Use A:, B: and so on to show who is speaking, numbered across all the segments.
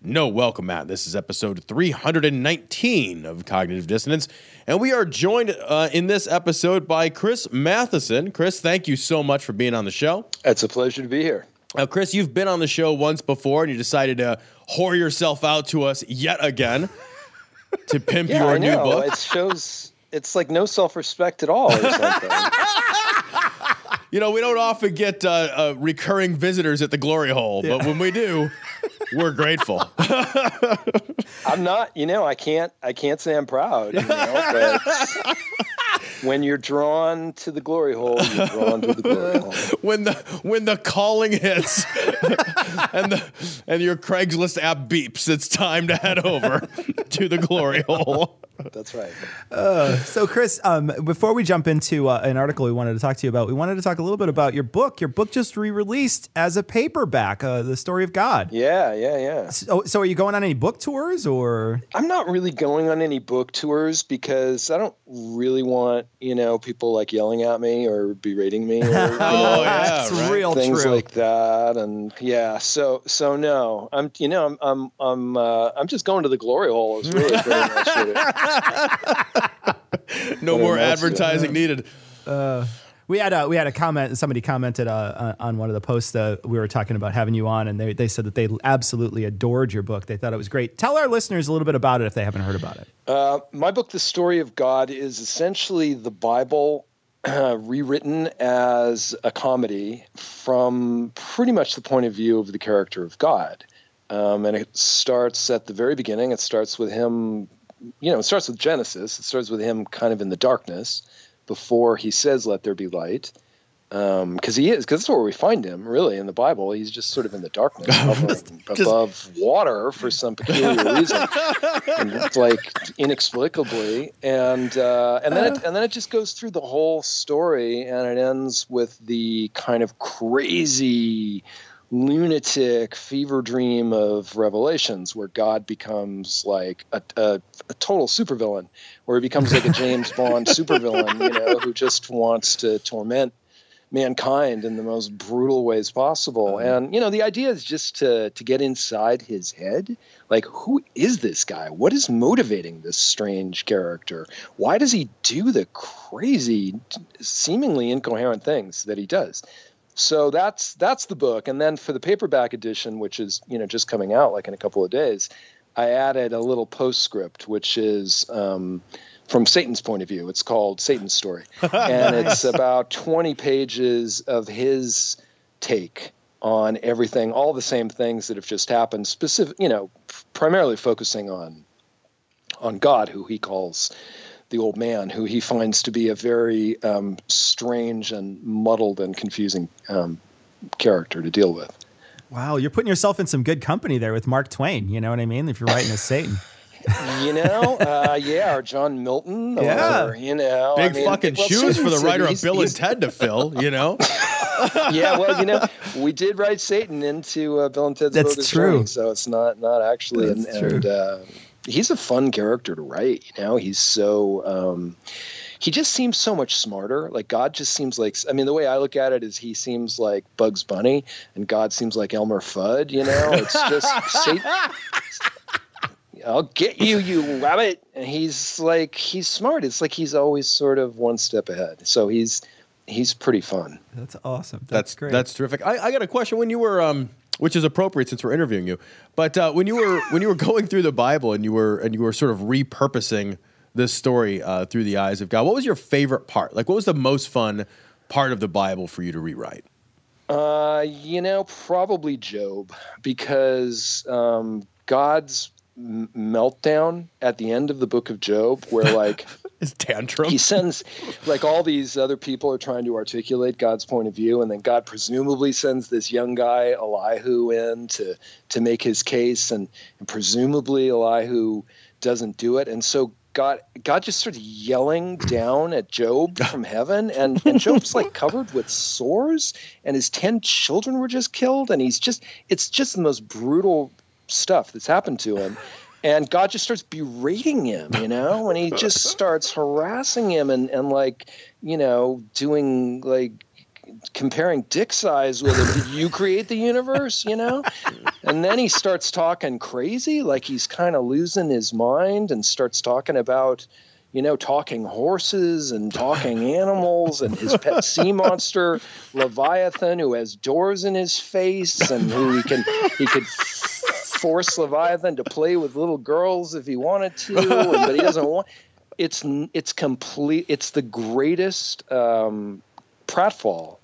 A: no welcome Matt. This is episode 319 of Cognitive Dissonance. And we are joined uh, in this episode by Chris Matheson. Chris, thank you so much for being on the show.
B: It's a pleasure to be here.
A: Now, Chris, you've been on the show once before and you decided to whore yourself out to us yet again to pimp
B: Yeah,
A: your
B: I
A: new
B: know.
A: book.
B: It shows it's like no self respect at all or something.
A: You know, we don't often get uh, uh, recurring visitors at the Glory Hole, but when we do, we're grateful.
B: I'm not, you know, I can't I can't say I'm proud, you know, when you're drawn to the glory hole, you're drawn to the glory hole.
A: when the when the calling hits and the and your Craigslist app beeps, it's time to head over to the glory hole.
B: That's right.
C: So, Chris, um, before we jump into uh, an article we wanted to talk to you about, we wanted to talk a little bit about your book. Your book just re-released as a paperback, uh, "The Story of God."
B: Yeah, yeah, yeah.
C: So, so, are you going on any book tours, or
B: I'm not really going on any book tours because I don't really want, you know, people like yelling at me or berating me or you know,
A: Oh yeah,
C: that's
A: right.
C: real
B: things
C: true?
B: like that and yeah so so no i'm you know i'm i'm i'm uh, i'm just going to the glory hole is really pretty much what it-
A: No
B: What
A: more
B: else?
A: advertising needed.
C: we had a we had a comment. Somebody commented uh, uh, on one of the posts that we were talking about having you on, and they they said that they absolutely adored your book. They thought it was great. Tell our listeners a little bit about it if they haven't heard about it.
B: uh, my book the story of god is essentially the bible uh, rewritten as a comedy from pretty much the point of view of the character of god um, and it starts at the very beginning it starts with him you know it starts with genesis. It starts with him kind of in the darkness before he says let there be light. Because he is because that's where we find him really in the bible. He's just sort of in the darkness hovering above water for some peculiar reason. And it's like inexplicably. And uh, and then it, and then it just goes through the whole story and it ends with the kind of crazy lunatic fever dream of revelations where god becomes like a, a, a total supervillain where he becomes like a james bond supervillain you know who just wants to torment mankind in the most brutal ways possible. Mm-hmm. And you know the idea is just to to get inside his head. Like who is this guy? What is motivating this strange character? Why does he do the crazy seemingly incoherent things that he does so that's that's the book. And then for the paperback edition which is you know just coming out like in a couple of days i added a little postscript which is um, from satan's point of view. It's called satan's story. And it's about 20 pages of his take on everything all the same things that have just happened specific you know primarily focusing on on god who he calls the old man who he finds to be a very um, strange and muddled and confusing um, character to deal with
C: Wow, you're putting yourself in some good company there with Mark Twain. You know what I mean? If you're writing as Satan.
B: you know uh, yeah or john milton
C: Yeah.
B: or you know I
A: Big
B: mean,
A: fucking
B: well,
A: shoes for the writer of Bill and Ted to fill, you know?
B: yeah, well, you know, we did write Satan into uh, Bill and Ted's
C: That's
B: Bogus
C: true.
B: Journey, so it's not not actually.
C: That's
B: and
C: true.
B: and uh, he's a fun character to write. You know, he's so. Um, he just seems so much smarter. Like God just seems like. I mean, the way I look at it is he seems like Bugs Bunny, and God seems like Elmer Fudd. You know, it's just. I'll get you, you rabbit. And he's like, he's smart. It's like he's always sort of one step ahead. So he's he's pretty fun.
C: That's awesome.
A: That's
C: That's, great.
A: That's terrific. I, I got a question. When you were um which is appropriate since we're interviewing you. But uh, when you were when you were going through the Bible and you were and you were sort of repurposing this story uh, through the eyes of God, what was your favorite part? Like, what was the most fun part of the Bible for you to rewrite?
B: Uh, you know, probably Job, because um, God's m- meltdown at the end of the book of Job, where like
A: His tantrum.
B: he sends, like all these other people are trying to articulate God's point of view, and then God presumably sends this young guy Elihu in to to make his case, and, and presumably Elihu doesn't do it, and so God God just starts yelling down at Job from heaven, and, and Job's like covered with sores, and his ten children were just killed, and he's just it's just the most brutal stuff that's happened to him. And God just starts berating him, you know, and he just starts harassing him and, and like, you know, doing like comparing dick size with him. Did you create the universe? You know? And then he starts talking crazy, like he's kind of losing his mind and starts talking about, you know, talking horses and talking animals and his pet sea monster, Leviathan, who has doors in his face and who he can he could force Leviathan to play with little girls if he wanted to, but he doesn't want it's it's complete it's the greatest um, pratfall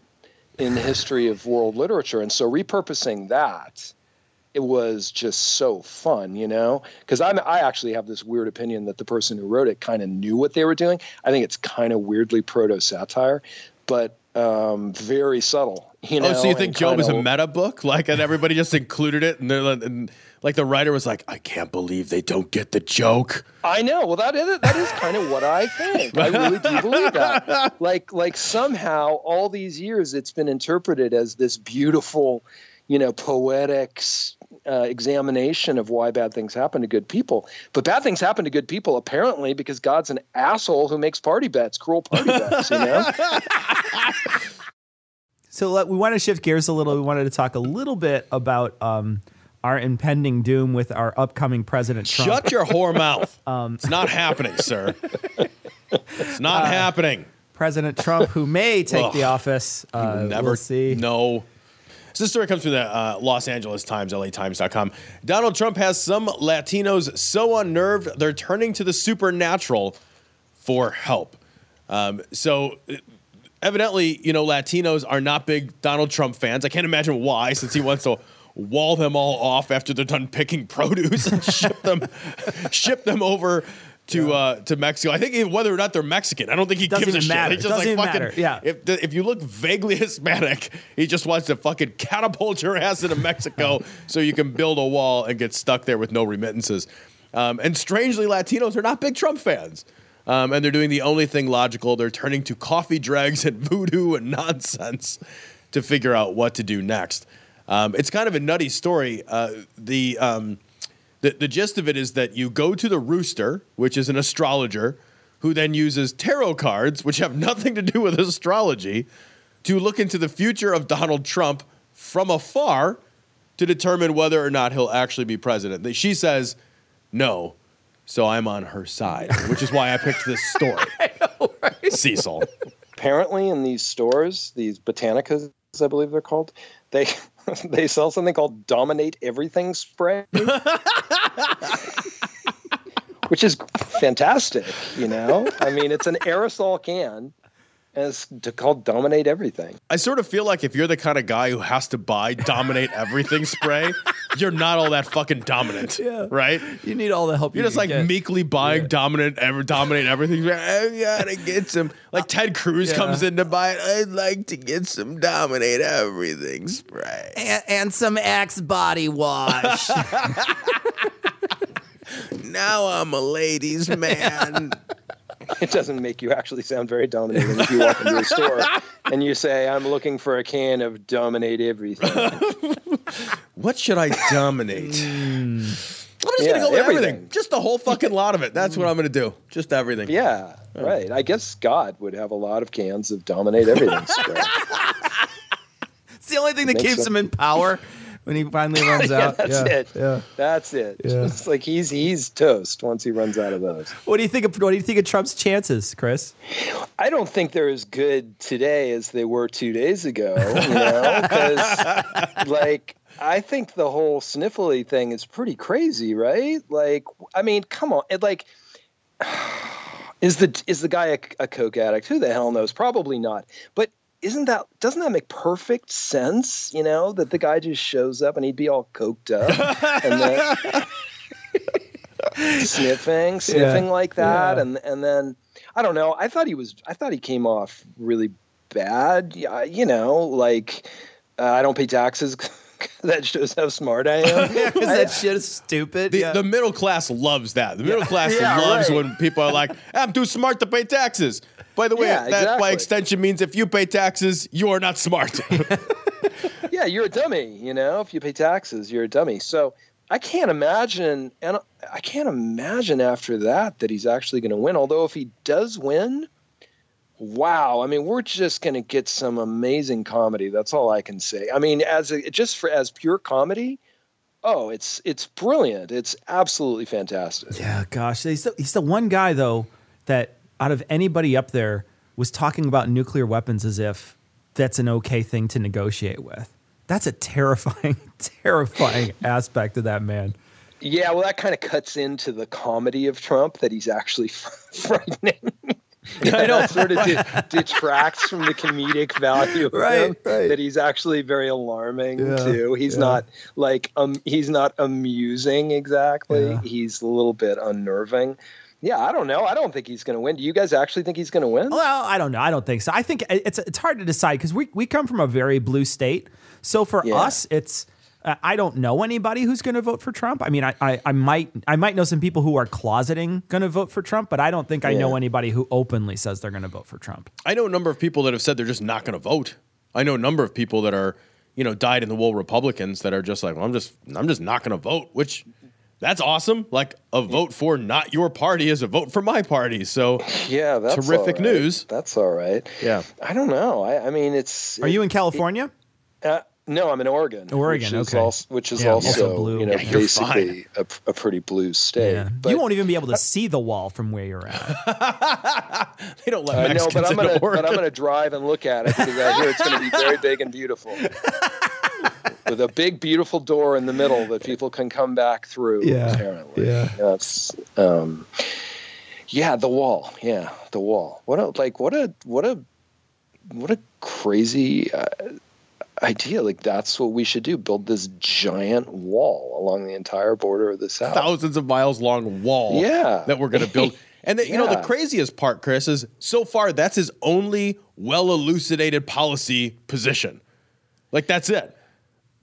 B: in the history of world literature. And so repurposing that, it was just so fun, you know? Because I'm I actually have this weird opinion that the person who wrote it kind of knew what they were doing. I think it's kind of weirdly proto satire, but um, very subtle. You know,
A: oh, so you think Job is a meta book? Like, and everybody just included it, and they're like, and, like the writer was like, "I can't believe they don't get the joke."
B: I know. Well, that is that is kind of what I think. I really do believe that. Like like somehow all these years it's been interpreted as this beautiful, you know, poetic uh, examination of why bad things happen to good people. But bad things happen to good people apparently because God's an asshole who makes party bets, cruel party bets. You know.
C: So let, we want to shift gears a little. We wanted to talk a little bit about um, our impending doom with our upcoming President Trump.
A: Shut your whore mouth.
B: Um,
A: it's not happening, sir. It's not
B: Uh,
A: happening.
C: President Trump, who may take
A: Ugh.
C: the office. Uh,
A: Never
C: we'll see.
A: No. So this story comes from the uh, Los Angeles Times, LATimes.com. Donald Trump has some Latinos so unnerved they're turning to the supernatural for help. Um, so uh, evidently, you know, Latinos are not big Donald Trump fans. I can't imagine why, since he wants to wall them all off after they're done picking produce and ship them ship them over to uh, to Mexico. I think whether or not they're Mexican, I don't think he
C: Doesn't
A: gives a
C: even
A: shit.
C: matter.
A: He's just
C: Doesn't
A: like fucking
C: matter. Yeah.
A: If the, if you look vaguely Hispanic, he just wants to fucking catapult your ass into Mexico so you can build a wall and get stuck there with no remittances. Um, and strangely, Latinos are not big Trump fans. Um, and they're doing the only thing logical. They're turning to coffee dregs and voodoo and nonsense to figure out what to do next. Um, it's kind of a nutty story. Uh, the, um, the the gist of it is that you go to the rooster, which is an astrologer, who then uses tarot cards, which have nothing to do with astrology, to look into the future of Donald Trump from afar to determine whether or not he'll actually be president. She says no, so I'm on her side, which is why I picked this story. Cecil.
B: apparently in these stores, these botanicas, I believe they're called, they they sell something called Dominate Everything spray, which is fantastic. You know, I mean, it's an aerosol can, and it's to- call Dominate Everything.
A: I sort of feel like if you're the kind of guy who has to buy dominate everything spray, you're not all that fucking dominant,
C: Yeah.
A: right?
C: You need all the help.
A: You're
C: you
A: just
C: can
A: like
C: get.
A: meekly buying dominant, ever dominate everything. I gotta get some. Like Ted Cruz
C: Yeah.
A: comes in to buy it. I'd like to get some dominate everything spray.
C: and, and some Axe body wash.
A: Now I'm a ladies' man.
B: It doesn't make you actually sound very dominating if you walk into a store and you say, "I'm looking for a can of Dominate Everything."
A: what should I dominate? Mm. I'm just
B: Yeah,
A: gonna go with everything.
B: everything.
A: Just the whole fucking lot of it. That's what I'm gonna do. Just everything.
B: Yeah, right. I guess God would have a lot of cans of Dominate Everything
C: it's the only thing that keeps
B: sense.
C: him in power when he finally runs
B: yeah,
C: out.
B: that's
C: yeah,
B: it.
C: Yeah.
B: That's it.
C: Yeah.
B: It's like he's he's toast once he runs out of those.
C: What do you think of what do you think of Trump's chances, Chris?
B: I don't think they're as good today as they were two days ago. You know, because like I think the whole sniffly thing is pretty crazy, right? Like, I mean, come on, it like. Is the is the guy a, a coke addict? Who the hell knows? Probably not. But isn't that doesn't that make perfect sense? You know that the guy just shows up and he'd be all coked up and then sniffing, sniffing
C: Yeah.
B: like that,
C: Yeah.
B: and and then I don't know. I thought he was. I thought he came off really bad. Yeah, you know, like uh, I don't pay taxes. that shows how smart I am.
C: Because that shit is stupid.
A: The,
C: yeah.
A: the middle class loves that. The middle class
B: Yeah,
A: loves
B: right.
A: when people are like, "I'm too smart to pay taxes." By the way,
B: Yeah,
A: that by extension means if you pay taxes, you are not smart.
B: yeah, you're a dummy. You know, if you pay taxes, you're a dummy. So I can't imagine, and I can't imagine after that that he's actually going to win. Although if he does win, wow! I mean, we're just going to get some amazing comedy. That's all I can say. I mean, as a, just for as pure comedy, oh, it's it's brilliant. It's absolutely fantastic.
C: Yeah, gosh, he's the, he's the one guy though that out of anybody up there was talking about nuclear weapons as if that's an okay thing to negotiate with. That's a terrifying, terrifying aspect of that man.
B: Yeah, well, that kind of cuts into the comedy of Trump that he's actually frightening. I know, sort of de- detracts from the comedic value of
C: Right, right.
B: That he's actually very alarming
C: Yeah,
B: too. He's
C: yeah.
B: not like um, he's not amusing exactly.
C: Yeah.
B: He's a little bit unnerving. Yeah, I don't know. I don't think he's going to win. Do you guys actually think he's going to win?
C: Well, I don't know. I don't think so. I think it's it's hard to decide because we we come from a very blue state. So for
B: Yeah.
C: us, it's uh, I don't know anybody who's going to vote for Trump. I mean, I, I I might I might know some people who are closeting going to vote for Trump, but I don't think I know anybody who openly says they're going to vote for Trump.
A: I know a number of people that have said they're just not going to vote. I know a number of people that are, you know, dyed in the wool Republicans that are just like, well, I'm just, I'm just not going to vote. Which, that's awesome. Like a vote for not your party is a vote for my party. So,
B: yeah, that's
A: terrific
B: all right.
A: news.
B: That's all right.
A: Yeah.
B: I don't know. I, I mean, it's.
C: Are you in California?
B: Uh, no, I'm in Oregon.
C: Oregon,
B: which is
C: okay.
B: Also, which is
C: Yeah,
B: also,
C: also blue.
B: you know,
A: Yeah, you're
B: basically a, a pretty blue state.
C: Yeah.
B: But,
C: you won't even be able to see the wall from where you're at.
A: They don't let
B: I know, but I'm gonna,
A: Oregon.
B: but I'm gonna drive and look at it because I hear it's gonna be very big and beautiful, with a big, beautiful door in the middle that people can come back through.
C: Yeah,
B: apparently,
C: yeah.
B: that's, um, yeah, the wall. Yeah, the wall. What a like, what a what a what a crazy uh, idea. Like that's what we should do: build this giant wall along the entire border of the South.
A: thousands of miles long wall
B: Yeah.
A: that we're going to build. And the, you know the craziest part, Chris, is so far that's his only well elucidated policy position. Like that's it.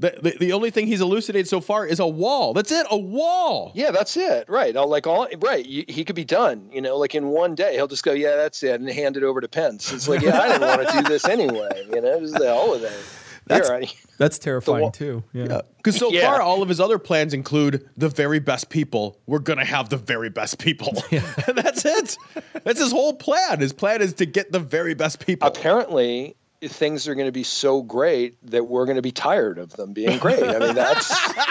A: The, the, the only thing he's elucidated so far is a wall. That's it, a wall.
B: Yeah, that's it. Right. I'll, like all right. You, he could be done. You know, like in one day, he'll just go, "Yeah, that's it," and hand it over to Pence. It's like, yeah, I didn't want to do this anyway. You know, just the hell with it.
C: That's-
B: Here, I-
C: That's terrifying
B: wall-
C: too. Yeah.
A: Because so
B: Yeah.
A: far, all of his other plans include the very best people. We're going to have the very best people. and that's it. That's his whole plan. His plan is to get the very best people.
B: apparently, things are going to be so great that we're going to be tired of them being great. I mean, that's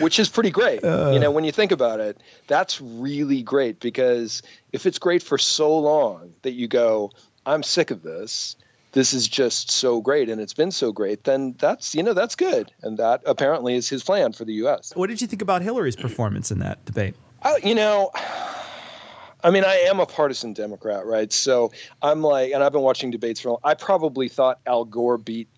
B: which is pretty great. you know, when you think about it, that's really great because if it's great for so long that you go, I'm sick of this. This is just so great and it's been so great, then that's, you know, that's good. And that apparently is his plan for the US.
C: What did you think about Hillary's performance in that debate?
B: I, you know, I mean, I am a partisan Democrat, right? So I'm like, and I've been watching debates for. I probably thought Al Gore beat,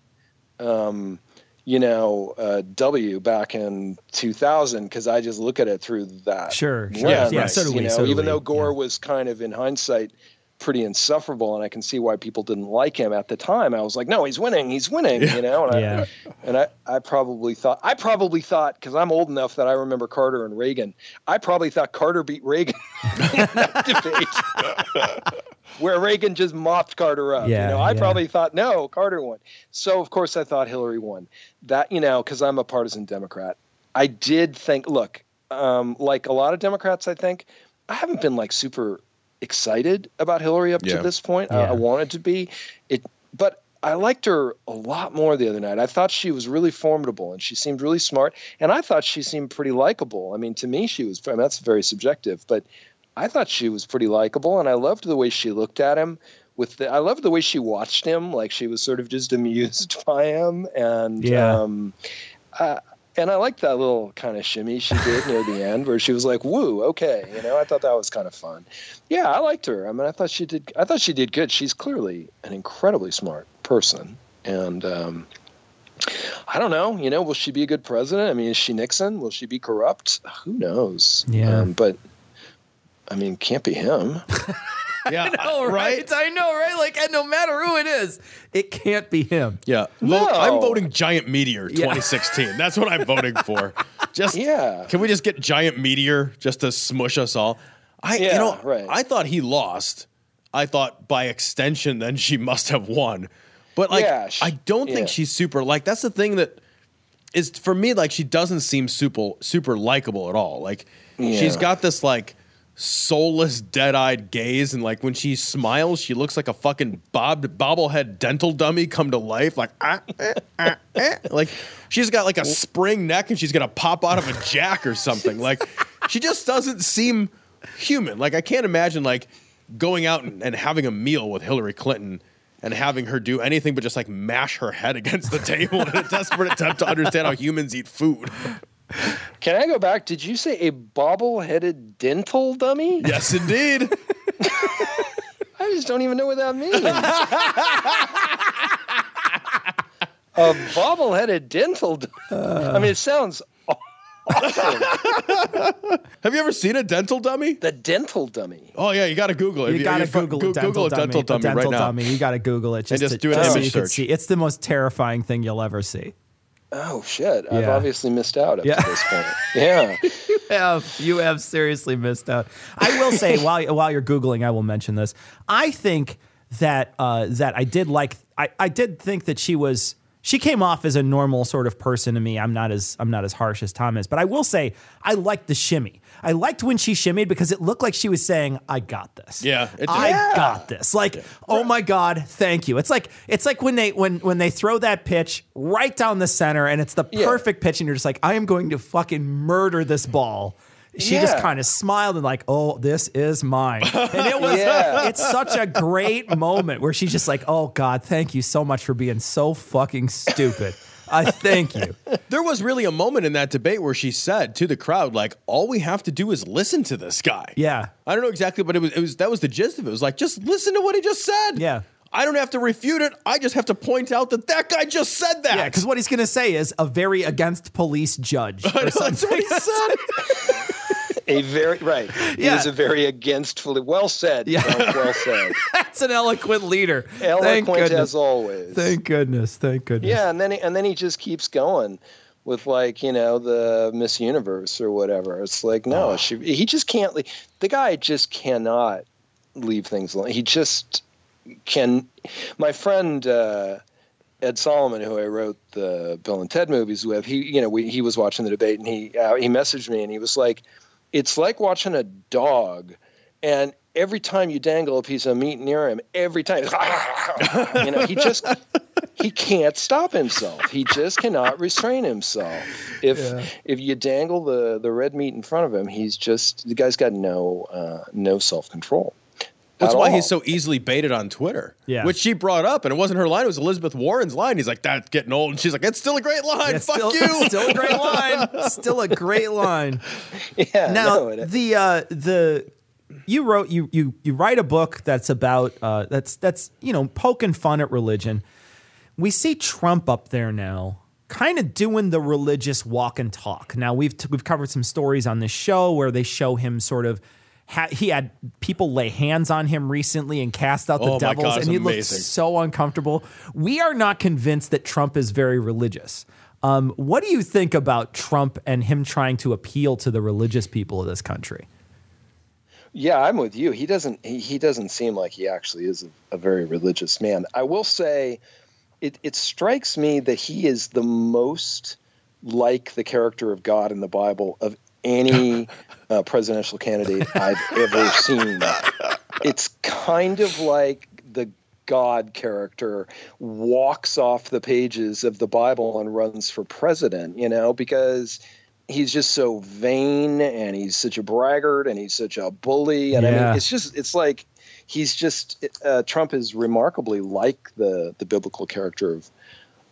B: um, you know, uh, W back in 2000 because I just look at it through that.
C: Sure, sure.
B: lens,
C: Yeah, so do
B: you know,
C: so
B: even
C: we,
B: though Gore
C: yeah.
B: was kind of in hindsight pretty insufferable, and I can see why people didn't like him at the time. I was like, no, he's winning, he's winning, you know. And
C: Yeah.
B: I, and I, I probably thought, I probably thought, because I'm old enough that I remember Carter and Reagan. I probably thought Carter beat Reagan in that debate, where Reagan just mopped Carter up.
C: Yeah,
B: you know, I
C: yeah.
B: probably thought, no, Carter won. So of course I thought Hillary won. That you know, because I'm a partisan Democrat. I did think, look, um, like a lot of Democrats, I think I haven't been like super excited about Hillary up
A: Yeah.
B: to this point. I,
C: Yeah.
B: I wanted to be it, but I liked her a lot more the other night. I thought she was really formidable and she seemed really smart. And I thought she seemed pretty likable. I mean, to me, she was. I mean, that's very subjective, but I thought she was pretty likable, and I loved the way she looked at him with the I love the way she watched him, like she was sort of just amused by him, and
D: Yeah.
B: um, uh, and I liked that little kind of shimmy she did near the end, where she was like, "Woo, okay," you know. I thought that was kind of fun. Yeah, I liked her. I mean, I thought she did. I thought she did good. She's clearly an incredibly smart person, and um, I don't know. You know, will she be a good president? I mean, is she Nixon? Will she be corrupt? Who knows?
D: Yeah.
B: Um, but I mean, can't be him.
A: Yeah,
D: Oh, right. I know, right? Like, and no matter who it is, it can't be him.
A: Yeah,
B: No.
A: I'm voting Giant Meteor 2016. That's what I'm voting for. Just
B: Yeah.
A: Can we just get Giant Meteor just to smush us all? I you know
B: right.
A: I thought he lost. I thought by extension then she must have won. But like
B: Yeah, sh-
A: I don't think
B: yeah.
A: she's super like that's the thing that is for me like she doesn't seem super super likable at all. Like she's got this like soulless dead-eyed gaze and like when she smiles she looks like a fucking bob bobblehead dental dummy come to life like ah, eh, ah, eh. like she's got like a spring neck and she's gonna pop out of a jack or something. Like she just doesn't seem human. Like i can't imagine like going out and, and having a meal with hillary clinton and having her do anything but just like mash her head against the table in a desperate attempt to understand how humans eat food
B: Can I go back? Did you say a bobble-headed dental dummy?
A: yes indeed
B: I just don't even know what that means. a bobble-headed dental. I mean, it sounds awesome.
A: have you ever seen a dental dummy
B: the dental dummy.
A: Oh yeah, you got to Google it.
D: You got to
A: you're
D: Google,
A: Go-
D: a dental
A: Google a
D: dummy.
A: dental dummy
D: a dental
A: right now.
D: dummy. You got to Google it just,
A: just
D: to,
A: do an
D: just so
A: image
D: you can
A: search.
D: see. It's the most terrifying thing you'll ever see.
B: Oh shit! I've
D: Yeah.
B: obviously missed out up
D: Yeah.
B: to this point. Yeah.
D: You have you have seriously missed out. I will say while while you're googling, I will mention this. I think that uh, that I did like. I, I did think that she was. She came off as a normal sort of person to me. I'm not as I'm not as harsh as Tom is, but I will say I liked the shimmy. I liked when she shimmied because it looked like she was saying, "I got this."
A: Yeah, it did.
D: I
B: Yeah.
D: got this. Like, oh my god, thank you. It's like it's like when they when when they throw that pitch right down the center, and it's the
B: Yeah.
D: perfect pitch, and you're just like, I am going to fucking murder this ball. She just kind of smiled and like, oh, this is mine. And it was
B: Yeah.
D: it's such a great moment where she's just like, oh God, thank you so much for being so fucking stupid. I thank you.
A: There was really a moment in that debate where she said to the crowd, like, all we have to do is listen to this guy.
D: Yeah.
A: I don't know exactly, but it was it was that was the gist of it. It was like, just listen to what he just said.
D: Yeah.
A: I don't have to refute it. I just have to point out that that guy just said that.
D: Yeah, because what he's gonna say is a very against police judge. Or
A: That's what he said.
B: A very right.
D: Yeah.
B: It is a very against fully well said.
D: Yeah.
B: Well said.
D: That's an eloquent leader. Thank
B: Eloquent
D: goodness.
B: as always.
D: Thank goodness. Thank goodness.
B: Yeah, and then he, and then he just keeps going with like you know the Miss Universe or whatever. It's like no, she, he just can't. The guy just cannot leave things alone. He just can. My friend uh, Ed Solomon, who I wrote the Bill and Ted movies with, he you know we, he was watching the debate and he uh, he messaged me and he was like, "It's like watching a dog." And every time you dangle a piece of meat near him, every time, you know, he just he can't stop himself. He just cannot restrain himself. If if you dangle the the red meat in front of him, he's just the guy's got no uh, no self control.
A: That's why
B: all.
A: he's so easily baited on Twitter.
D: Yeah.
A: Which she brought up, and it wasn't her line, it was Elizabeth Warren's line. He's like, that's getting old. And she's like, it's still a great line.
D: It's
A: Fuck
D: still,
A: you.
D: Still a great line. Still a great line.
B: Yeah,
D: Now
B: no,
D: the uh, the you wrote you you you write a book that's about uh, that's that's you know poking fun at religion. We see Trump up there now, kind of doing the religious walk and talk. Now we've t- we've covered some stories on this show where they show him sort of. Ha- he had people lay hands on him recently and cast out the
A: Oh
D: devils,
A: God, it's
D: and he looked so uncomfortable. We are not convinced that Trump is very religious. Um, what do you think about Trump and him trying to appeal to the religious people of this country?
B: Yeah, I'm with you. He doesn't. He, he doesn't seem like he actually is a, a very religious man. I will say, it it strikes me that he is the most like the character of God in the Bible of any uh, presidential candidate I've ever seen. It's kind of like the God character walks off the pages of the Bible and runs for president. You know, because he's just so vain and he's such a braggart and he's such a bully and I mean it's just it's like he's just uh, Trump is remarkably like the the biblical character of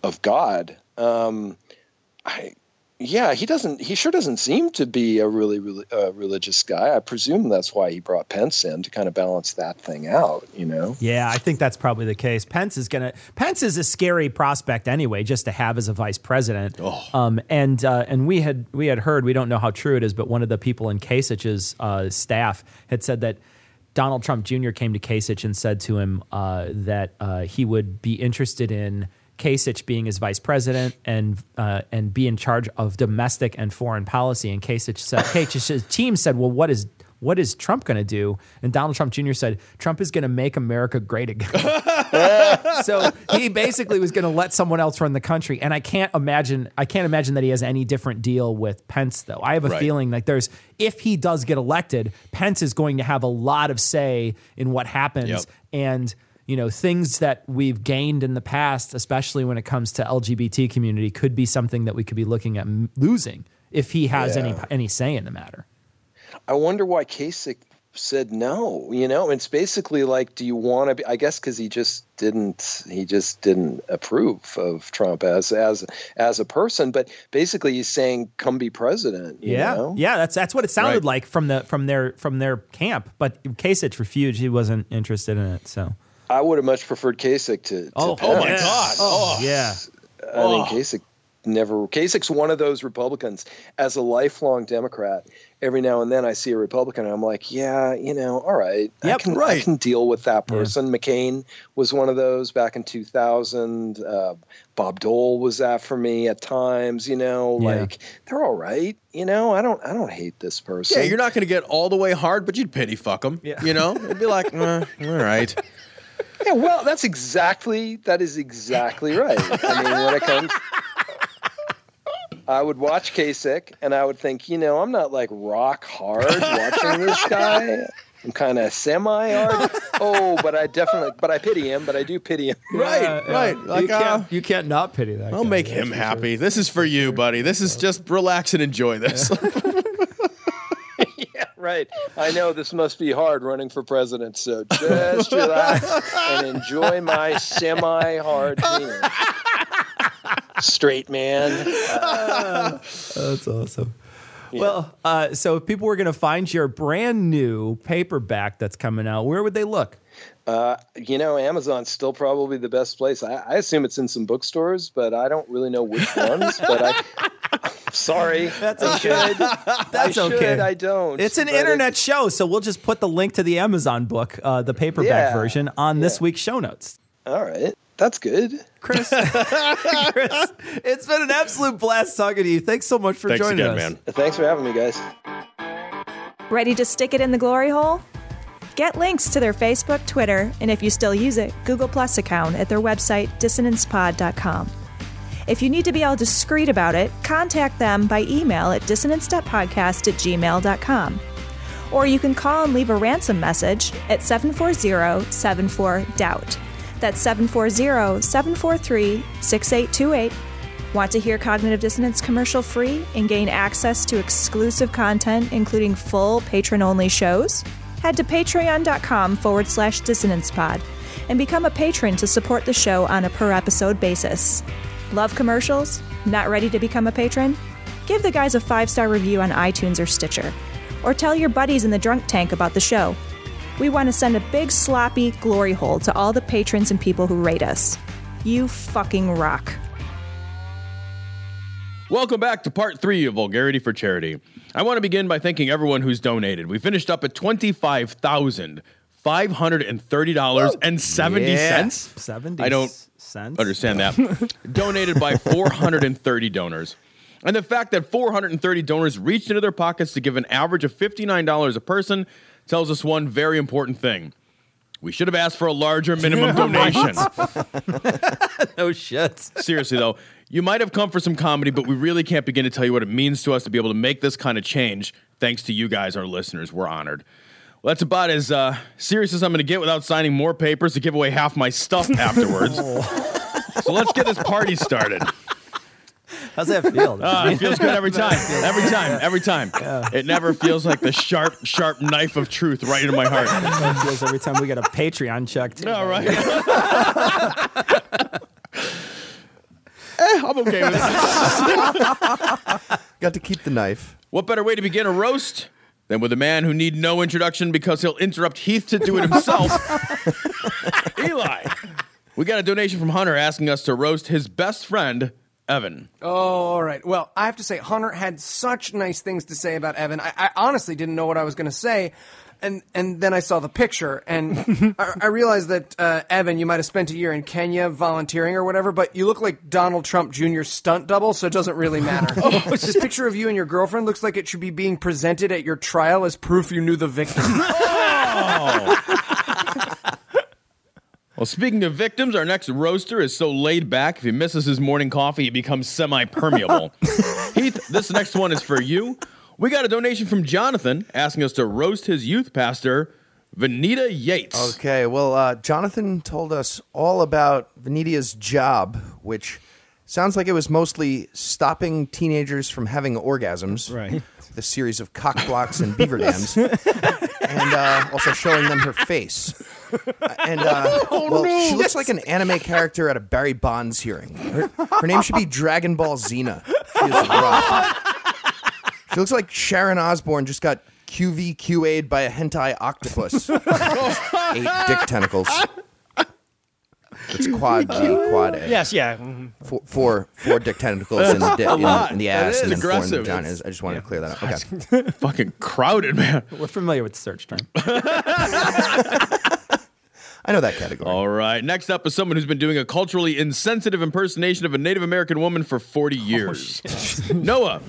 B: of God. Um, I yeah, he doesn't. He sure doesn't seem to be a really, really uh, religious guy. I presume that's why he brought Pence in to kind of balance that thing out. You know?
D: Yeah, I think that's probably the case. Pence is gonna. Pence is a scary prospect anyway, just to have as a vice president.
A: Oh.
D: Um, and uh, and we had we had heard. We don't know how true it is, but one of the people in Kasich's uh, staff had said that. Donald Trump Jr. came to Kasich and said to him uh, that uh, he would be interested in Kasich being his vice president and uh, and be in charge of domestic and foreign policy. And Kasich said, Kasich's team said, "Well, what is what is Trump going to do?" And Donald Trump Jr. said, "Trump is going to make America great again." so he basically was going to let someone else run the country. And I can't imagine I can't imagine that he has any different deal with Pence though. I have a
A: Right.
D: feeling like there's if he does get elected, Pence is going to have a lot of say in what happens
A: Yep.
D: and you know things that we've gained in the past especially when it comes to lgbt community could be something that we could be looking at m- losing if he has any
B: Yeah.
D: any say in the matter
B: I wonder why Kasich said no. You know, it's basically like, do you want to be? I guess because he just didn't. He just didn't approve of Trump as as as a person. But basically, he's saying, "Come be president." you
D: yeah
B: know?
D: yeah that's that's what it sounded
A: Right.
D: like from the from their from their camp but Kasich refused he wasn't interested in it so
B: I would have much preferred Kasich to. to
D: Oh,
A: Oh my
B: Pence.
A: God! Oh,
D: yeah
B: I mean, Kasich never. Kasich's one of those Republicans. As a lifelong Democrat, every now and then I see a Republican, and I'm like, yeah, you know, all right, I
D: Yep,
B: can, I can deal with that person. McCain was one of those back in 2000. Uh, Bob Dole was that for me at times. You know,
D: Yeah.
B: like they're all right. You know, I don't, I don't hate this person.
A: Yeah, you're not going to get all the way hard, but you'd pity fuck them.
D: Yeah.
A: You know, it'd be like, eh, all right.
B: Yeah, well, that's exactly that is exactly right. I mean, when it comes, I would watch Kasich and I would think, you know, I'm not like rock hard watching this guy. I'm kind of semi hard. Oh, but I definitely, but I pity him. But I do pity him.
A: Right,
D: Yeah, yeah.
A: right. Like,
D: you,
A: uh,
D: can't, you can't not pity that
A: I'll
D: guy,
A: make him
D: for
A: happy. This is for you, buddy. This is just relax and enjoy this.
B: yeah, right. I know this must be hard running for president. So just relax and enjoy my semi hard penis. Straight man.
D: That's awesome. Well, uh, so if people were going to find your brand new paperback that's coming out, where would they look?
B: Uh, you know, Amazon's still probably the best place. I, I assume it's in some bookstores, but I don't really know which ones. but I, am sorry,
D: That's
B: I
D: okay.
B: should.
D: That's
B: I should,
D: okay.
B: I don't.
D: It's an
B: but
D: internet show, so we'll just put the link to the Amazon book, uh, the paperback
B: Yeah,
D: version, on this week's show notes.
B: all right, that's good.
D: Chris, Chris, it's been an absolute blast talking to you. Thanks so much for
A: Thanks
D: joining
A: again,
D: us.
A: man.
B: Thanks for having me, guys.
E: Ready to stick it in the glory hole? Get links to their Facebook, Twitter, and if you still use it, Google Plus account at their website, dissonancepod.com. If you need to be all discreet about it, contact them by email at dissonance.podcast at gmail.com. Or you can call and leave a ransom message at 740 74 Doubt. That's 740 743 6828. Want to hear Cognitive Dissonance commercial free and gain access to exclusive content, including full patron only shows? Head to patreon.com forward slash dissonance pod and become a patron to support the show on a per episode basis. Love commercials? Not ready to become a patron? Give the guys a five star review on iTunes or Stitcher. Or tell your buddies in the drunk tank about the show. We want to send a big sloppy glory hole to all the patrons and people who rate us. You fucking rock.
A: Welcome back to part three of Vulgarity for Charity. I want to begin by thanking everyone who's donated. We finished up at twenty-five thousand five hundred and thirty dollars and seventy cents.
D: Seventy.
A: I don't
D: cents.
A: understand that. Donated by 430 donors. And the fact that 430 donors reached into their pockets to give an average of $59 a person tells us one very important thing. We should have asked for a larger minimum donation.
D: No shit.
A: Seriously, though, you might have come for some comedy, but we really can't begin to tell you what it means to us to be able to make this kind of change. Thanks to you guys, our listeners. We're honored. Well, that's about as uh, serious as I'm going to get without signing more papers to give away half my stuff afterwards. so let's get this party started.
C: How's that feel?
A: Ah, it feels good every time. Every time. Every time. It never feels like the sharp, sharp knife of truth right into my heart.
C: It feels every time we get a Patreon check. Too.
A: All right. eh, I'm okay with it.
F: Got to keep the knife.
A: What better way to begin a roast than with a man who need no introduction because he'll interrupt Heath to do it himself? Eli. We got a donation from Hunter asking us to roast his best friend, Evan.
G: Oh, all right. Well, I have to say, Hunter had such nice things to say about Evan. I, I honestly didn't know what I was going to say. And, and then I saw the picture, and I, I realized that, uh, Evan, you might have spent a year in Kenya volunteering or whatever, but you look like Donald Trump Jr.'s stunt double, so it doesn't really matter. this picture of you and your girlfriend looks like it should be being presented at your trial as proof you knew the victim.
A: Well, speaking of victims, our next roaster is so laid back, if he misses his morning coffee, he becomes semi permeable. Heath, this next one is for you. We got a donation from Jonathan asking us to roast his youth pastor, Vanita Yates.
F: Okay, well, uh, Jonathan told us all about Venetia's job, which sounds like it was mostly stopping teenagers from having orgasms.
H: Right.
F: With a series of cock blocks and beaver dams. and uh, also showing them her face. And uh, well, she looks like an anime character at a Barry Bonds hearing. Her, her name should be Dragon Ball Xena. She is rough. She looks like Sharon Osbourne just got QVQA'd by a hentai octopus. Eight dick tentacles. It's quad G, quad A.
H: Yes, yeah. mhm.
F: Four, four, four dick tentacles in the, di- in,
A: lot.
F: in the ass
A: is
F: and then four in the
A: aggressive.
F: vagina. I just wanted to clear that up. Okay.
A: Fucking crowded, man.
C: We're familiar with the search term.
F: I know that category.
A: All right. Next up is someone who's been doing a culturally insensitive impersonation of a Native American woman for 40 years. Noah,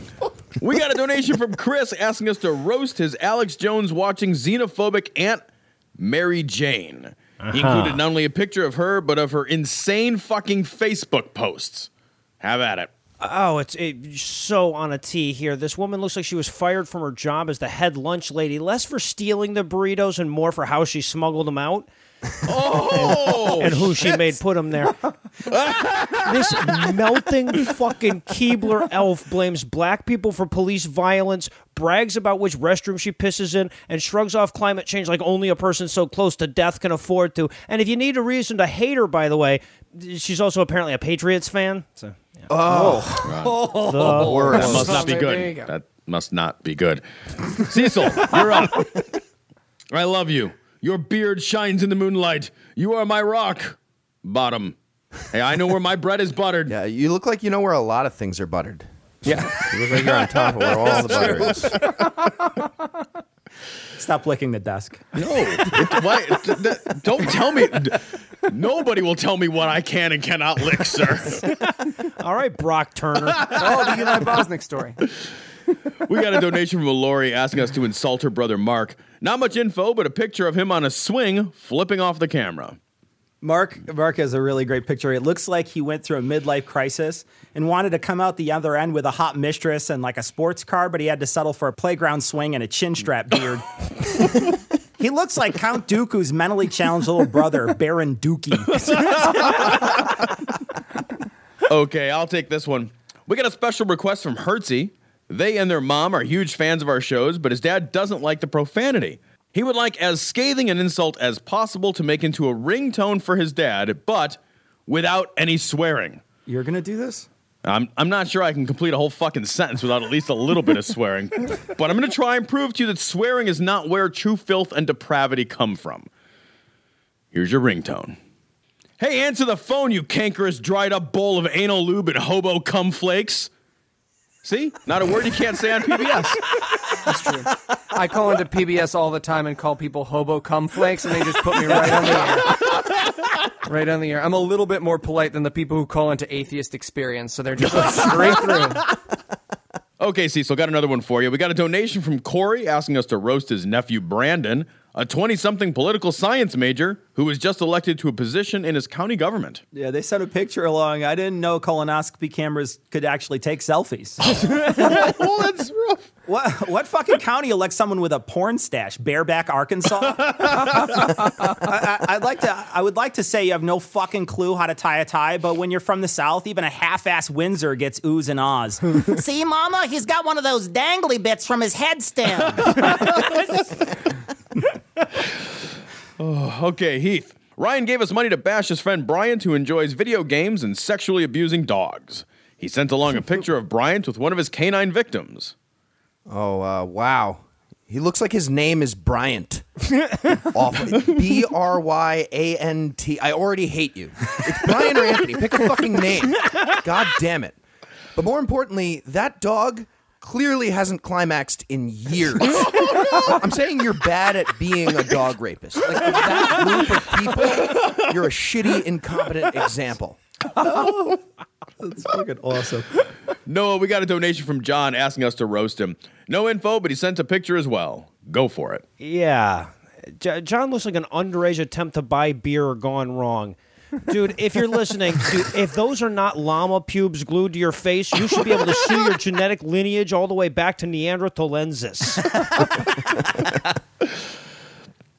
A: we got a donation from Chris asking us to roast his Alex Jones watching xenophobic aunt, Mary Jane. He uh-huh. included not only a picture of her, but of her insane fucking Facebook posts. Have at it.
H: Oh, it's it, so on a tee here. This woman looks like she was fired from her job as the head lunch lady, less for stealing the burritos and more for how she smuggled them out
A: Oh!
H: and who she made put them there. this melting fucking Keebler elf blames black people for police violence, brags about which restroom she pisses in, and shrugs off climate change like only a person so close to death can afford to. And if you need a reason to hate her, by the way, she's also apparently a Patriots fan. So, yeah. Oh. Oh. Oh.
A: that must not be good.
G: go.
A: That must not be good. Cecil, you're up. I love you. Your beard shines in the moonlight. You are my rock. Bottom. Hey, I know where my bread is buttered.
F: Yeah, you look like you know where a lot of things are buttered.
C: Yeah.
F: You look like you're on top of where all the butter is.
C: Stop licking the desk.
A: No. It- why- d- d- don't tell me. d- Nobody will tell me what I can and cannot lick, sir.
H: All right, Brock Turner.
G: oh, the Eli Bosnick story.
A: We got a donation from a Lori asking us to insult her brother Mark. Not much info, but a picture of him on a swing flipping off the camera.
C: Mark Mark has a really great picture. It looks like he went through a midlife crisis and wanted to come out the other end with a hot mistress and like a sports car, but he had to settle for a playground swing and a chin strap beard. he looks like Count Dooku's mentally challenged little brother, Baron Dookie.
A: Okay, I'll take this one. We got a special request from Hertzy. They and their mom are huge fans of our shows, but his dad doesn't like the profanity. He would like as scathing an insult as possible to make into a ringtone for his dad, but without any swearing.
C: You're gonna do this?
A: I'm, I'm not sure I can complete a whole fucking sentence without at least a little bit of swearing, but I'm going to try and prove to you that swearing is not where true filth and depravity come from. Here's your ringtone. Hey, answer the phone, you cankerous, dried up bowl of anal lube and hobo cum flakes. See? Not a word you can't say on PBS. That's true.
G: I call into PBS all the time and call people hobo cum flakes, and they just put me right on the air. Right on the air. I'm a little bit more polite than the people who call into Atheist Experience, so they're just like straight through.
A: Okay, Cecil, got another one for you. We got a donation from Corey asking us to roast his nephew Brandon. A 20 something political science major who was just elected to a position in his county government.
C: Yeah, they sent a picture along. I didn't know colonoscopy cameras could actually take selfies.
A: oh, that's rough.
C: what what fucking county elects someone with a porn stash? Bareback, Arkansas. I, would like to. I would like to say you have no fucking clue how to tie a tie, but when you're from the South, even a half-ass Windsor gets oohs and ahs.
I: See, Mama, he's got one of those dangly bits from his head stem.
A: Okay, Heath. Ryan gave us money to bash his friend Bryant, who enjoys video games and sexually abusing dogs. He sent along a picture of Bryant with one of his canine victims.
F: Oh, uh, wow. He looks like his name is Bryant. Awful. B R Y A N T. I already hate you. It's Brian or Anthony. Pick a fucking name. God damn it. But more importantly, that dog clearly hasn't climaxed in years. I'm saying you're bad at being a dog rapist. Like of that group of people, you're a shitty, incompetent example.
C: That's fucking awesome.
A: Noah, we got a donation from John asking us to roast him. No info, but he sent a picture as well. Go for it.
H: Yeah. J- John looks like an underage attempt to buy beer gone wrong. Dude, if you're listening, dude, if those are not llama pubes glued to your face, you should be able to see your genetic lineage all the way back to Neanderthalensis.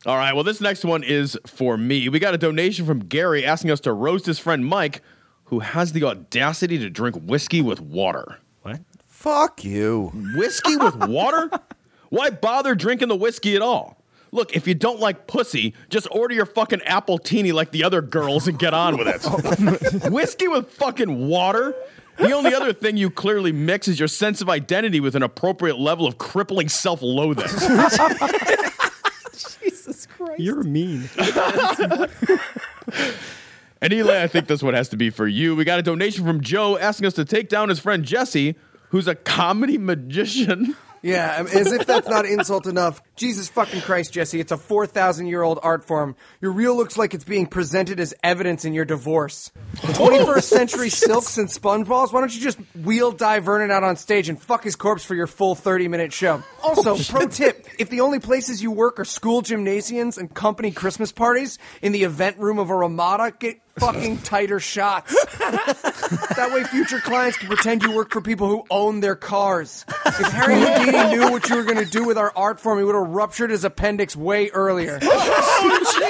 A: All right, well, this next one is for me. We got a donation from Gary asking us to roast his friend Mike, who has the audacity to drink whiskey with water.
H: What?
F: Fuck you.
A: Whiskey with water? Why bother drinking the whiskey at all? Look, if you don't like pussy, just order your fucking appletini like the other girls and get on with it. whiskey with fucking water? The only other thing you clearly mix is your sense of identity with an appropriate level of crippling self loathing. Jesus Christ.
H: You're mean.
A: And Eli, I think this one has to be for you. We got a donation from Joe asking us to take down his friend Jesse, who's a comedy magician.
G: Yeah, um, as if that's not insult enough. Jesus fucking Christ, Jesse, it's a 4,000 year old art form. Your reel looks like it's being presented as evidence in your divorce. 21st century silks and sponge balls? Why don't you just wheel Dai Vernon out on stage and fuck his corpse for your full 30 minute show? Also, pro tip if the only places you work are school gymnasiums and company Christmas parties, in the event room of a Ramada, get fucking tighter shots. that way, future clients can pretend you work for people who own their cars. If Harry Houdini knew what you were going to do with our art form, he would have ruptured his appendix way earlier.
C: Oh,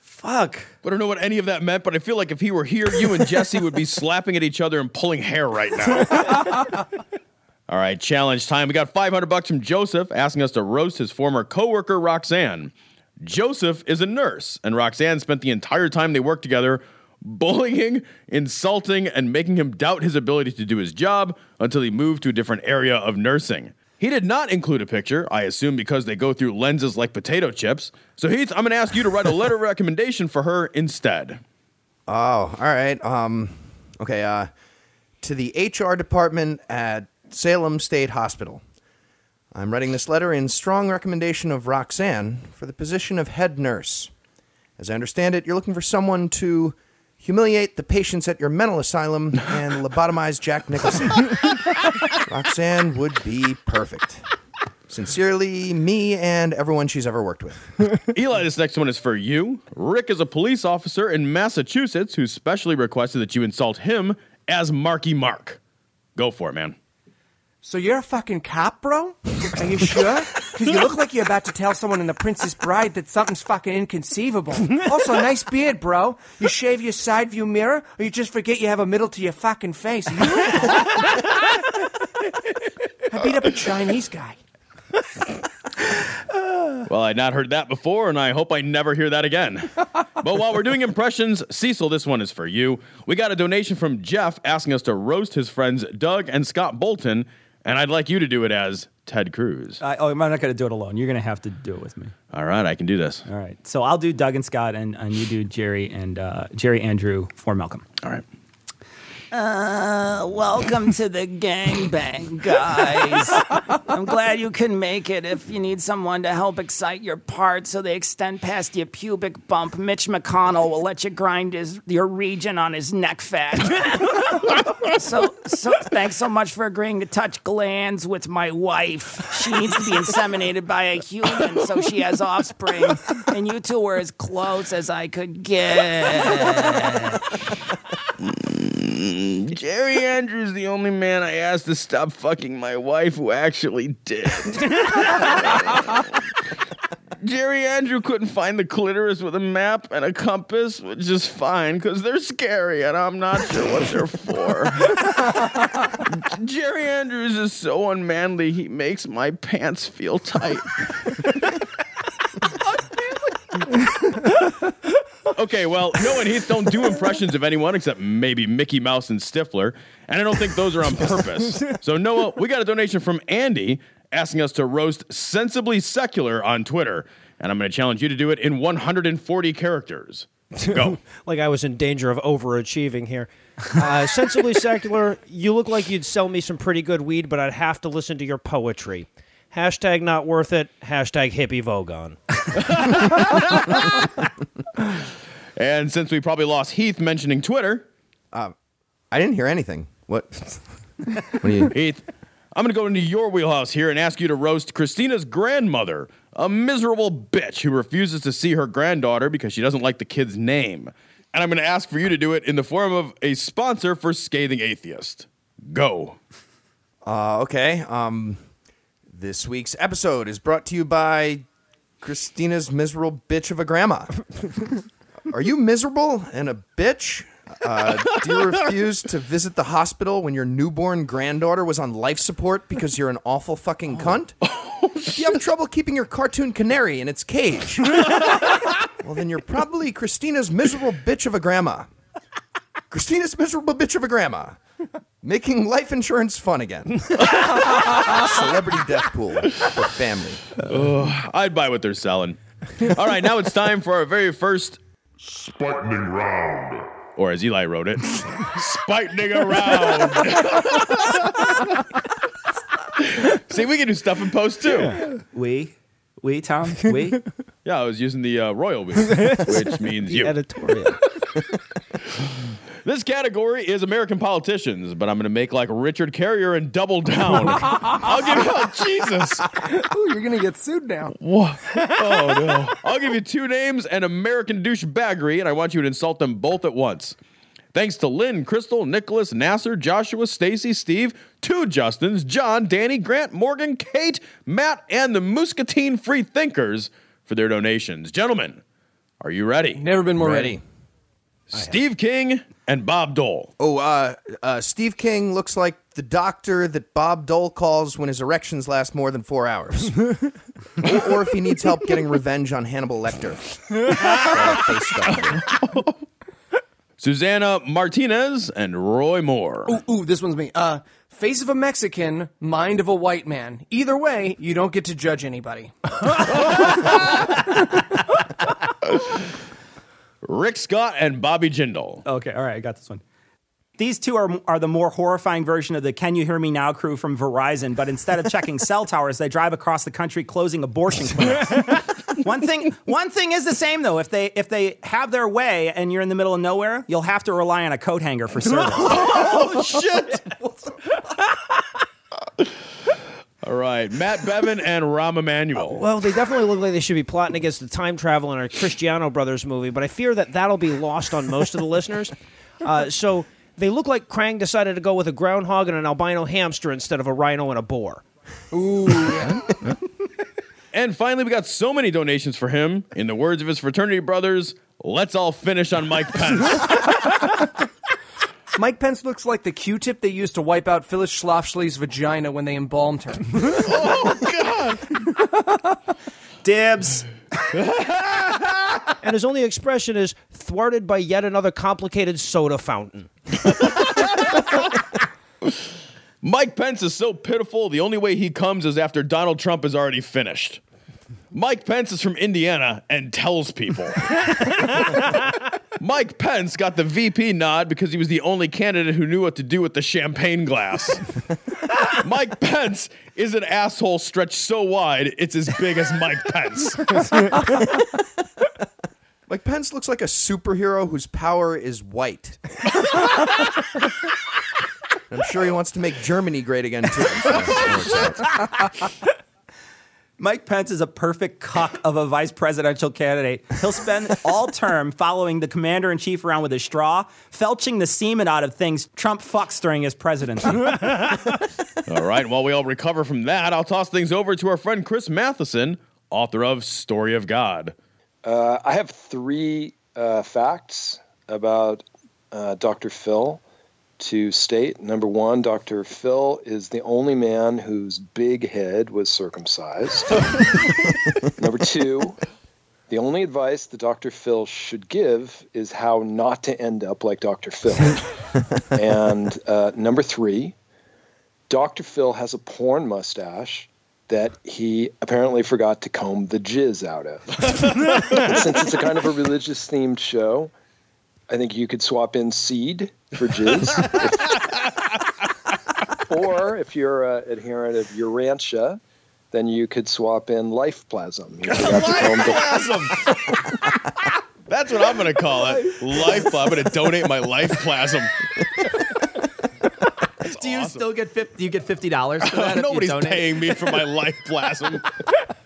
C: Fuck.
A: I don't know what any of that meant, but I feel like if he were here, you and Jesse would be slapping at each other and pulling hair right now. All right, challenge time. We got 500 bucks from Joseph asking us to roast his former coworker Roxanne. Joseph is a nurse, and Roxanne spent the entire time they worked together bullying, insulting, and making him doubt his ability to do his job until he moved to a different area of nursing. He did not include a picture, I assume because they go through lenses like potato chips. So, Heath, I'm going to ask you to write a letter of recommendation for her instead.
F: Oh, all right. Um, okay. Uh, to the HR department at Salem State Hospital. I'm writing this letter in strong recommendation of Roxanne for the position of head nurse. As I understand it, you're looking for someone to humiliate the patients at your mental asylum and lobotomize Jack Nicholson. Roxanne would be perfect. Sincerely, me and everyone she's ever worked with.
A: Eli, this next one is for you. Rick is a police officer in Massachusetts who specially requested that you insult him as Marky Mark. Go for it, man.
G: So you're a fucking cop, bro? Are you sure? Because you look like you're about to tell someone in The Princess Bride that something's fucking inconceivable. Also, nice beard, bro. You shave your side view mirror, or you just forget you have a middle to your fucking face. I beat up a Chinese guy.
A: Well, I'd not heard that before, and I hope I never hear that again. but while we're doing impressions, Cecil, this one is for you. We got a donation from Jeff asking us to roast his friends Doug and Scott Bolton, and I'd like you to do it as Ted Cruz.
C: I, oh, I'm not going to do it alone. You're going to have to do it with me.
A: All right, I can do this.
C: All right. So I'll do Doug and Scott, and, and you do Jerry and uh, Jerry Andrew for Malcolm.
A: All right.
I: Uh, welcome to the gangbang, guys. I'm glad you can make it. If you need someone to help excite your parts so they extend past your pubic bump, Mitch McConnell will let you grind his your region on his neck fat. so, so thanks so much for agreeing to touch glands with my wife. She needs to be inseminated by a human so she has offspring, and you two were as close as I could get.
J: Jerry Andrews, is the only man I asked to stop fucking my wife who actually did. Jerry Andrew couldn't find the clitoris with a map and a compass, which is fine because they're scary and I'm not sure what they're for. Jerry Andrews is so unmanly, he makes my pants feel tight.
A: Okay, well, Noah and Heath don't do impressions of anyone except maybe Mickey Mouse and Stifler, and I don't think those are on purpose. So, Noah, we got a donation from Andy asking us to roast Sensibly Secular on Twitter, and I'm going to challenge you to do it in 140 characters. Go.
H: like I was in danger of overachieving here. Uh, sensibly secular, you look like you'd sell me some pretty good weed, but I'd have to listen to your poetry. Hashtag not worth it. Hashtag hippie Vogon.
A: And since we probably lost Heath mentioning Twitter,
F: I didn't hear anything. What? what do you?
A: Heath, I'm going to go into your wheelhouse here and ask you to roast Christina's grandmother, a miserable bitch who refuses to see her granddaughter because she doesn't like the kid's name. And I'm going to ask for you to do it in the form of a sponsor for Scathing Atheist. Go.
F: Uh, okay. Um, this week's episode is brought to you by Christina's miserable bitch of a grandma. Are you miserable and a bitch? Uh, do you refuse to visit the hospital when your newborn granddaughter was on life support because you're an awful fucking cunt? do you have trouble keeping your cartoon canary in its cage? well, then you're probably Christina's miserable bitch of a grandma. Christina's miserable bitch of a grandma. Making life insurance fun again. Celebrity death pool for family.
A: I'd buy what they're selling. All right, now it's time for our very first,
K: Spartaning round.
A: or as Eli wrote it, Spightening Around. See, we can do stuff in post too.
C: We, we, Tom, we.
A: Yeah, I was using the uh, royal we, which means you.
H: Editorial.
A: This category is American politicians, but I'm going to make like Richard Carrier and double down. I'll give you, oh, Jesus.
G: Ooh, you're gonna get sued now.
A: What? Oh, no. I'll give you two names and American douchebaggery, and I want you to insult them both at once. Thanks to Lynn, Crystal, Nicholas, Nasser, Joshua, Stacy, Steve, two Justins, John, Danny, Grant, Morgan, Kate, Matt, and the Muscatine Free Thinkers for their donations. Gentlemen, are you ready?
G: Never been more ready.
F: Ready.
A: Steve King and Bob Dole.
F: Oh, uh, uh, Steve King looks like the doctor that Bob Dole calls when his erections last more than four hours. or, or if he needs help getting revenge on Hannibal Lecter. Face stuff.
A: Susana Martinez and Roy Moore.
G: Ooh, ooh, this one's me. Uh, face of a Mexican, mind of a white man. Either way, you don't get to judge anybody.
A: Rick Scott and Bobby Jindal.
C: Okay, all right, I got this one. These two are, are the more horrifying version of the Can You Hear Me Now crew from Verizon, but instead of checking cell towers, they drive across the country closing abortion clinics. one thing one thing is the same though. If they if they have their way and you're in the middle of nowhere, you'll have to rely on a coat hanger for service.
A: Oh, shit. All right, Matt Bevin and Rahm Emanuel.
H: Well, they definitely look like they should be plotting against the time travel in a Cristiano Brothers movie, but I fear that that'll be lost on most of the listeners. Uh, so they look like Krang decided to go with a groundhog and an albino hamster instead of a rhino and a boar. Ooh.
A: And finally, we got so many donations for him. In the words of his fraternity brothers, let's all finish on Mike Pence.
G: Mike Pence looks like the Q-tip they used to wipe out Phyllis Schlafly's vagina when they embalmed her. Oh God!
C: Dibs.
H: And his only expression is thwarted by yet another complicated soda fountain.
A: Mike Pence is so pitiful, the only way he comes is after Donald Trump is already finished. Mike Pence is from Indiana and tells people. Mike Pence got the VP nod because he was the only candidate who knew what to do with the champagne glass. Mike Pence is an asshole stretched so wide it's as big as Mike Pence.
F: Mike Pence looks like a superhero whose power is white. I'm sure he wants to make Germany great again too.
I: Mike Pence is a perfect cuck of a vice presidential candidate. He'll spend all term following the commander in chief around with a straw, felching the semen out of things Trump fucks during his presidency.
A: All right, while we all recover from that, I'll toss things over to our friend Chris Matheson, author of Story of God.
B: Uh, I have three uh, facts about uh, Dr. Phil to state. Number one, Dr. Phil is the only man whose big head was circumcised. Number two, the only advice that Dr. Phil should give is how not to end up like Dr. Phil. and uh, number three, Dr. Phil has a porn mustache that he apparently forgot to comb the jizz out of. Since it's a kind of a religious themed show, I think you could swap in seed for jizz. or if you're an adherent of Urantia, then you could swap in life plasm. You forgot to
A: Plasm. That's what I'm going to call it. Life. I'm going to donate my life plasm.
C: Do you still get fifty? Do you get fifty dollars for that? if you
A: Nobody's
C: donate?
A: paying me for my life plasm.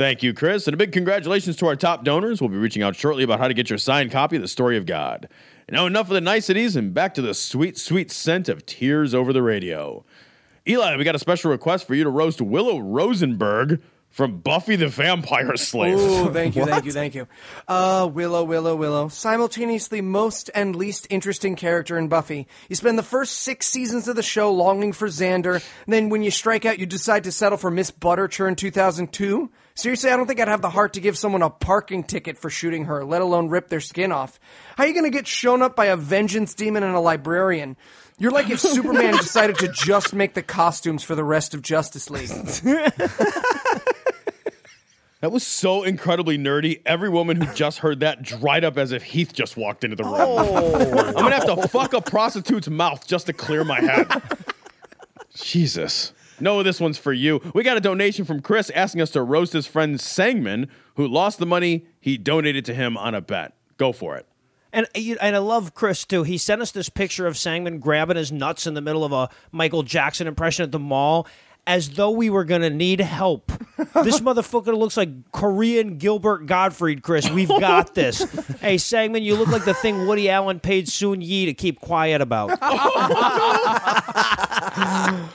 A: Thank you, Chris. And a big congratulations to our top donors. We'll be reaching out shortly about how to get your signed copy of The Story of God. Now, enough of the niceties and back to the sweet, sweet scent of tears over the radio. Eli, we got a special request for you to roast Willow Rosenberg from Buffy the Vampire Slayer.
G: Oh, thank you, thank you, thank you. Uh, Willow, Willow, Willow. Simultaneously most and least interesting character in Buffy. You spend the first six seasons of the show longing for Xander, and then when you strike out, you decide to settle for Miss Buttercher in 2002? Seriously, I don't think I'd have the heart to give someone a parking ticket for shooting her, let alone rip their skin off. How are you gonna get shown up by a vengeance demon and a librarian? You're like if Superman decided to just make the costumes for the rest of Justice League.
A: That was so incredibly nerdy. Every woman who just heard that dried up as if Heath just walked into the room. Oh. I'm gonna have to fuck a prostitute's mouth just to clear my head. Jesus. No, this one's for you. We got a donation from Chris asking us to roast his friend Sangman, who lost the money he donated to him on a bet. Go for it.
H: And uh, and I love Chris too. He sent us this picture of Sangman grabbing his nuts in the middle of a Michael Jackson impression at the mall, as though we were gonna need help. this motherfucker looks like Korean Gilbert Gottfried. Chris, we've got this. hey, Sangman, you look like the thing Woody Allen paid Soon Yi to keep quiet about.
A: Oh,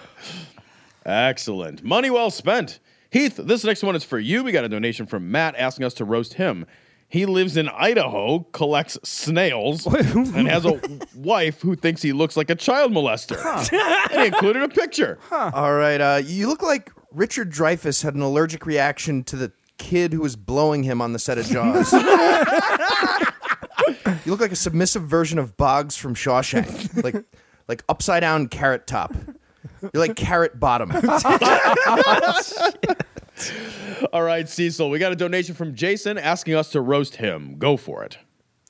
A: Excellent. Money well spent. Heath, this next one is for you. We got a donation from Matt asking us to roast him. He lives in Idaho, collects snails, and has a wife who thinks he looks like a child molester. And he included a picture.
F: All right, uh, you look like Richard Dreyfuss had an allergic reaction to the kid who was blowing him on the set of Jaws. you look like a submissive version of Boggs from Shawshank, like like upside down carrot top. You're like carrot bottom.
A: All right, Cecil, we got a donation from Jason asking us to roast him. Go for it.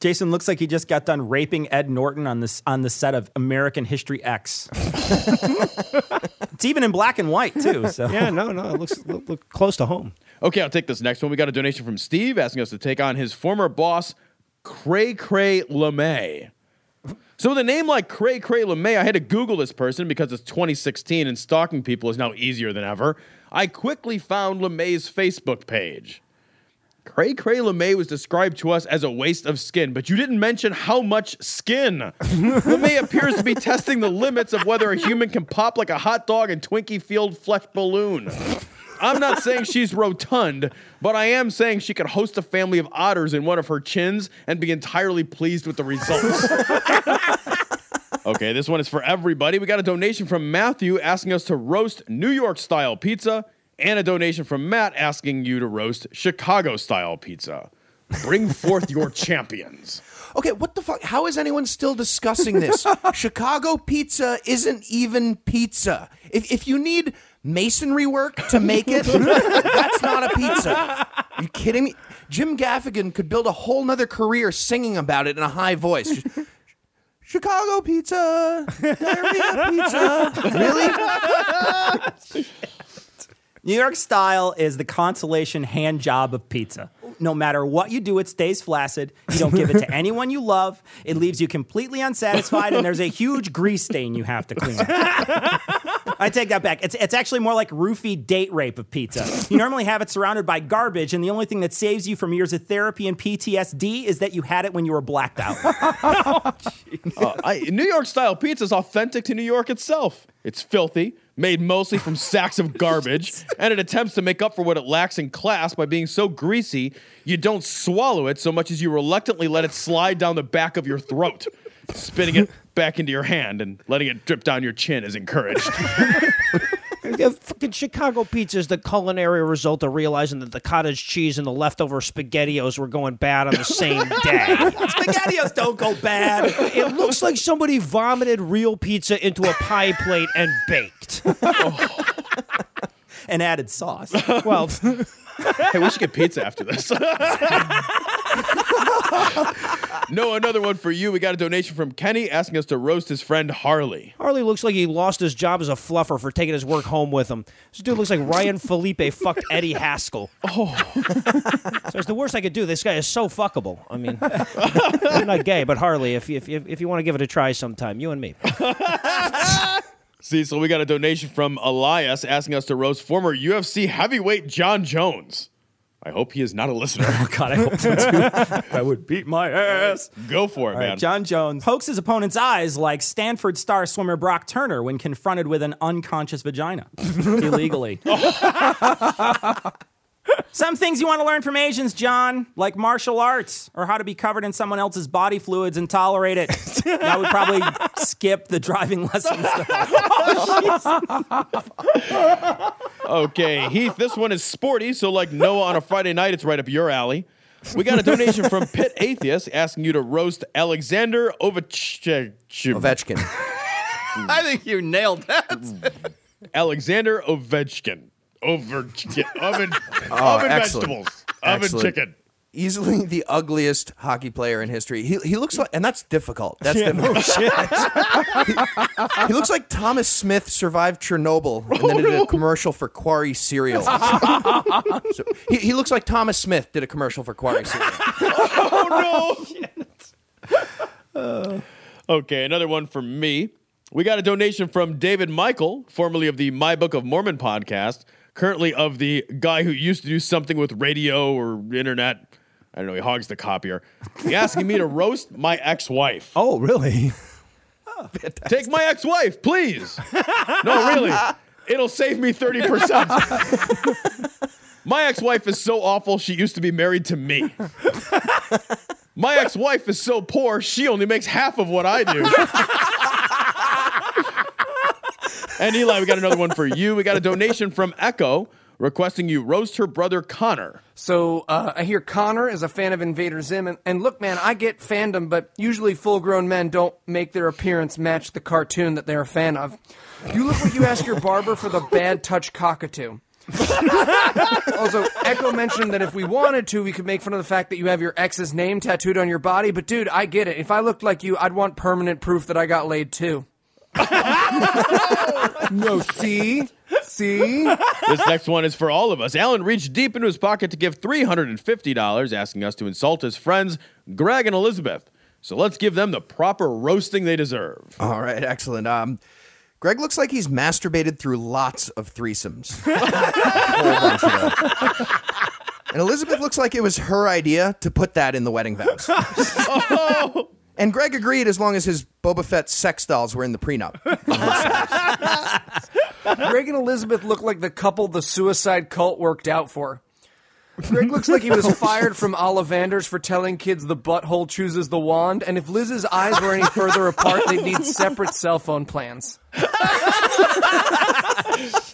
I: Jason looks like he just got done raping Ed Norton on this on the set of American History X. it's even in black and white too. So
H: yeah, no, no, it looks look, look close to home.
A: Okay, I'll take this next one. We got a donation from Steve asking us to take on his former boss, Cray Cray LeMay. So with a name like Cray Cray LeMay, I had to Google this person because it's 2016 and stalking people is now easier than ever. I quickly found LeMay's Facebook page. Cray Cray LeMay was described to us as a waste of skin, but you didn't mention how much skin. LeMay appears to be testing the limits of whether a human can pop like a hot dog and Twinkie filled flesh balloon. I'm not saying she's rotund, but I am saying she could host a family of otters in one of her chins and be entirely pleased with the results. okay, this one is for everybody. We got a donation from Matthew asking us to roast New York style pizza, and a donation from Matt asking you to roast Chicago style pizza. Bring forth your champions.
F: Okay, what the fuck? How is anyone still discussing this? Chicago pizza isn't even pizza. If, if you need masonry work to make it, that's not a pizza. you kidding me? Jim Gaffigan could build a whole nother career singing about it in a high voice. Just, Chicago pizza, diarrhea pizza. Really?
D: New York style is the consolation hand job of pizza. No matter what you do, it stays flaccid. You don't give it to anyone you love. It leaves you completely unsatisfied, and there's a huge grease stain you have to clean. I take that back. It's, it's actually more like roofie date rape of pizza. You normally have it surrounded by garbage, and the only thing that saves you from years of therapy and PTSD is that you had it when you were blacked out.
A: Uh, I, New York style pizza is authentic to New York itself. It's filthy, made mostly from sacks of garbage, and it attempts to make up for what it lacks in class by being so greasy you don't swallow it so much as you reluctantly let it slide down the back of your throat. Spitting it back into your hand and letting it drip down your chin is encouraged.
H: Yeah, fucking Chicago pizza is the culinary result of realizing that the cottage cheese and the leftover spaghettios were going bad on the same day.
D: Spaghettios don't go bad.
H: It looks like somebody vomited real pizza into a pie plate and baked.
D: and added sauce.
H: Well,
A: hey, we should get pizza after this. No, another one for you. We got a donation from Kenny asking us to roast his friend Harley.
H: Harley looks like he lost his job as a fluffer for taking his work home with him. This dude looks like Ryan Phillippe fucked Eddie Haskell. Oh. so it's the worst I could do. This guy is so fuckable. I mean, I'm not gay, but Harley, if you, if, if you want to give it a try sometime, you and me.
A: See, so we got a donation from Elias asking us to roast former UFC heavyweight Jon Jones. I hope he is not a listener.
D: Oh, God, I hope so too. I would beat my ass.
A: Go for it,
D: All
A: man.
D: right, Jon Jones pokes his opponent's eyes like Stanford star swimmer Brock Turner when confronted with an unconscious vagina illegally. Some things you want to learn from Asians, Jon, like martial arts or how to be covered in someone else's body fluids and tolerate it. I would probably skip the driving lessons. Though.
A: Okay, Heath, this one is sporty, so like Noah on a Friday night, it's right up your alley. We got a donation from Pit Atheist asking you to roast Alexander Ovechkin.
F: Ovechkin.
D: I think you nailed that.
A: Alexander Ovechkin. Ovechkin. Oven,
F: Oh,
A: oven vegetables. Oven
F: Excellent.
A: chicken.
F: Easily the ugliest hockey player in history. He, he looks like, and that's difficult. That's difficult. Oh, he, he looks like Thomas Smith survived Chernobyl and then did a oh, commercial for Quarry cereal. so he, he looks like Thomas Smith did a commercial for Quarry cereal.
A: Oh no! Uh. okay, another one from me. We got a donation from David Michael, formerly of the My Book of Mormon podcast, currently of the guy who used to do something with radio or internet. I don't know. He hogs the copier. He's asking me to roast my ex-wife.
L: Oh, really?
A: Take my ex-wife, please. No, really. It'll save me 30%. my ex-wife is so awful, she used to be married to me. My ex-wife is so poor, she only makes half of what I do. and Eli, we got another one for you. We got a donation from Echo requesting you roast her brother Connor.
G: So uh, I hear Connor is a fan of Invader Zim, and, and look, man, I get fandom, but usually full-grown men don't make their appearance match the cartoon that they're a fan of. You look like you ask your barber for the bad touch cockatoo. also, Echo mentioned that if we wanted to, we could make fun of the fact that you have your ex's name tattooed on your body. But dude, I get it. If I looked like you, I'd want permanent proof that I got laid too. no, see, see.
A: This next one is for all of us. Alan reached deep into his pocket to give $350, asking us to insult his friends, Greg and Elizabeth. So let's give them the proper roasting they deserve.
F: All right, excellent. Um, Greg looks like he's masturbated through lots of threesomes. Whole of. And Elizabeth looks like it was her idea to put that in the wedding vows. And Greg agreed as long as his Boba Fett sex dolls were in the prenup.
G: Greg and Elizabeth look like the couple the suicide cult worked out for. Greg looks like he was fired from Ollivanders for telling kids the butthole chooses the wand, and if Liz's eyes were any further apart, they'd need separate cell phone plans.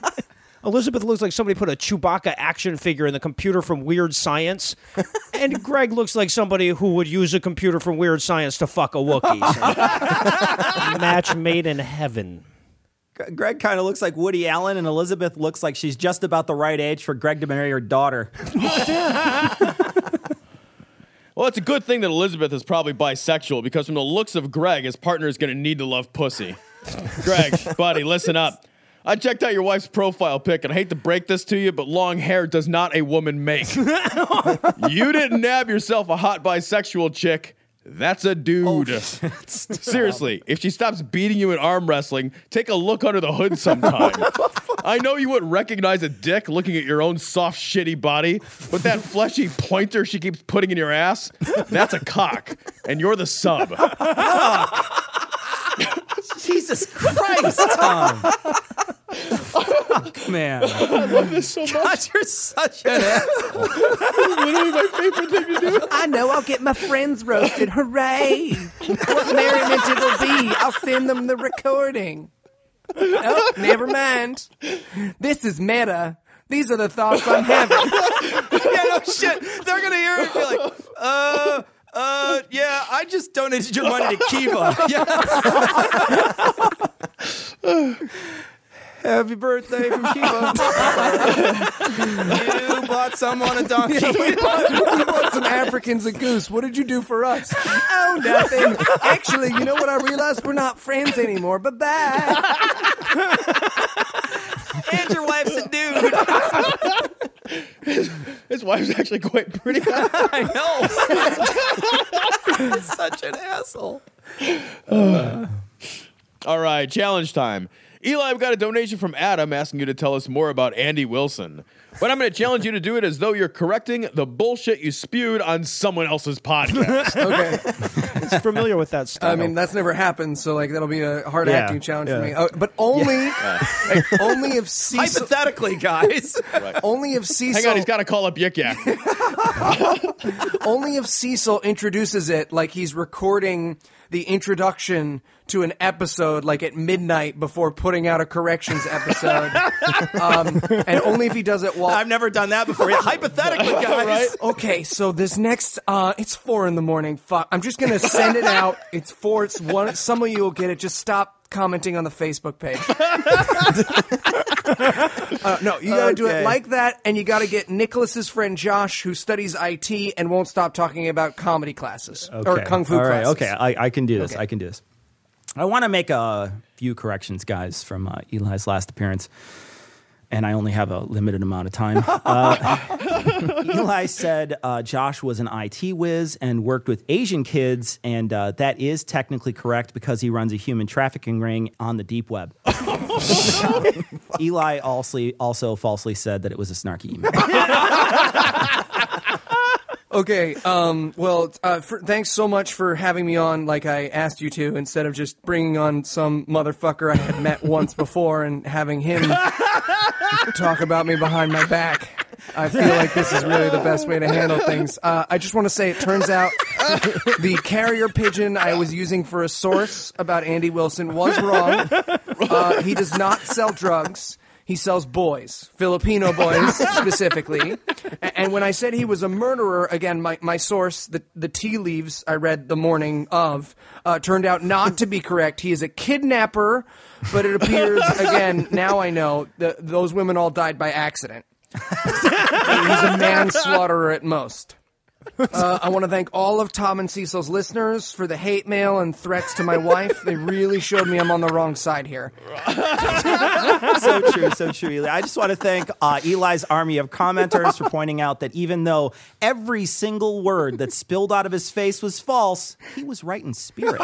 H: Elizabeth looks like somebody put a Chewbacca action figure in the computer from Weird Science. and Greg looks like somebody who would use a computer from Weird Science to fuck a Wookiee. Match made in heaven.
D: Greg kind of looks like Woody Allen, and Elizabeth looks like she's just about the right age for Greg to marry her daughter.
A: Well, it's a good thing that Elizabeth is probably bisexual because from the looks of Greg, his partner is going to need to love pussy. Greg, buddy, listen up. I checked out your wife's profile pic, and I hate to break this to you, but long hair does not a woman make. you didn't nab yourself a hot bisexual chick. That's a dude. Seriously, if she stops beating you in arm wrestling, take a look under the hood sometime. I know you wouldn't recognize a dick looking at your own soft, shitty body, but that fleshy pointer she keeps putting in your ass, that's a cock, and you're the sub.
D: Jesus Christ, Tom. Fuck, man.
A: I love this so much.
D: God, you're such an asshole.
A: literally my favorite thing to do.
G: I know I'll get my friends roasted. Hooray! What merriment it'll be. I'll send them the recording. Oh, never mind. This is meta. These are the thoughts I'm having.
D: yeah, no shit. They're gonna hear it and be like, uh, uh, yeah, I just donated your money to Kiva. Yeah. Happy birthday from Kiva. you bought someone a donkey.
G: we, bought, we bought some Africans a goose. What did you do for us? Oh, nothing. Actually, you know what? I realized we're not friends anymore. Bye bye.
D: and your wife's a dude.
A: His wife's actually quite pretty.
D: I know. Such an asshole.
A: All right, challenge time. Eli, I've got a donation from Adam asking you to tell us more about Andy Wilson. But I'm going to challenge you to do it as though you're correcting the bullshit you spewed on someone else's podcast.
G: Okay.
H: He's familiar with that style.
G: I mean, that's never happened, so like that'll be a hard
H: Yeah,
G: acting challenge for
H: yeah.
G: me. Oh, but only, only if Cecil,
D: Hypothetically, guys.
G: only if Cecil,
A: Hang on, he's got to call up Yik Yak.
G: only if Cecil introduces it like he's recording the introduction to an episode like at midnight before putting out a corrections episode, um, and only if he does it while
D: I've never done that before. Yeah, hypothetically, guys.
G: Okay, so this next, uh, it's four in the morning. Fuck, I'm just gonna send it out. It's four. It's one. Some of you will get it. Just stop commenting on the Facebook page. uh, no, you gotta do it like that, and you gotta get Nicholas's friend Josh, who studies IT and won't stop talking about comedy classes or kung fu
D: All right,
G: classes.
D: okay, I, I can do this.
G: Okay.
D: I can do this. I want to make a few corrections, guys, from uh, Eli's last appearance, and I only have a limited amount of time. Uh, Eli said uh, Josh was an IT whiz and worked with Asian kids, and uh, that is technically correct because he runs a human trafficking ring on the deep web. Eli also, also falsely said that it was a snarky email.
G: Okay. Um, well, uh, for, thanks so much for having me on like I asked you to, instead of just bringing on some motherfucker I had met once before and having him talk about me behind my back. I feel like this is really the best way to handle things. Uh, I just want to say it turns out the carrier pigeon I was using for a source about Andy Wilson was wrong. Uh, he does not sell drugs. He sells boys, Filipino boys specifically. And when I said he was a murderer, again, my, my source, the, the tea leaves I read the morning of, uh, turned out not to be correct. He is a kidnapper, but it appears, again, now I know, that those women all died by accident. He's a manslaughterer at most. Uh, I want to thank all of Tom and Cecil's listeners for the hate mail and threats to my wife. They really showed me I'm on the wrong side here.
D: so true, so true, Eli. I just want to thank uh, Eli's army of commenters for pointing out that even though every single word that spilled out of his face was false, he was right in spirit.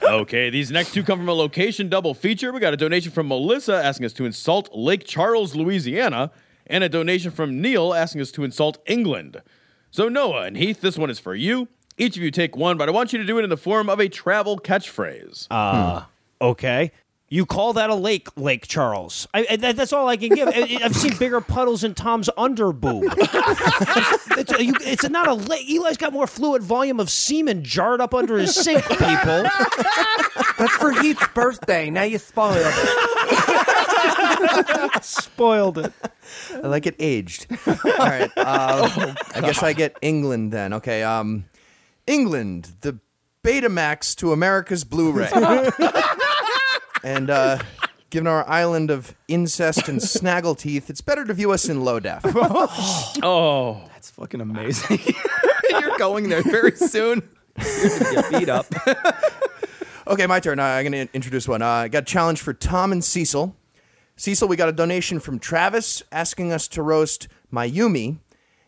A: Okay, these next two come from a location double feature. We got a donation from Melissa asking us to insult Lake Charles, Louisiana, and a donation from Neil asking us to insult England. So, Noah and Heath, this one is for you. Each of you take one, but I want you to do it in the form of a travel catchphrase.
H: Uh, okay. You call that a lake, Lake Charles? I, I- that, that's all I can give. I, I've seen bigger puddles in Tom's underboob. it's, you, it's not a lake. Eli's got more fluid volume of semen jarred up under his sink. People,
G: That's for Heath's birthday. Now you spoiled it.
H: spoiled it.
F: I like it aged. All right. Uh, I guess I get England then. Okay. Um, England, the Betamax to America's Blu-ray. and uh, given our island of incest and snaggleteeth, it's better to view us in low def.
A: Oh,
D: That's fucking amazing. You're going there very soon. You're gonna get beat up.
F: Okay, my turn. Uh, I'm going to introduce one. Uh, I got a challenge for Tom and Cecil. Cecil, we got a donation from Travis asking us to roast Mayumi,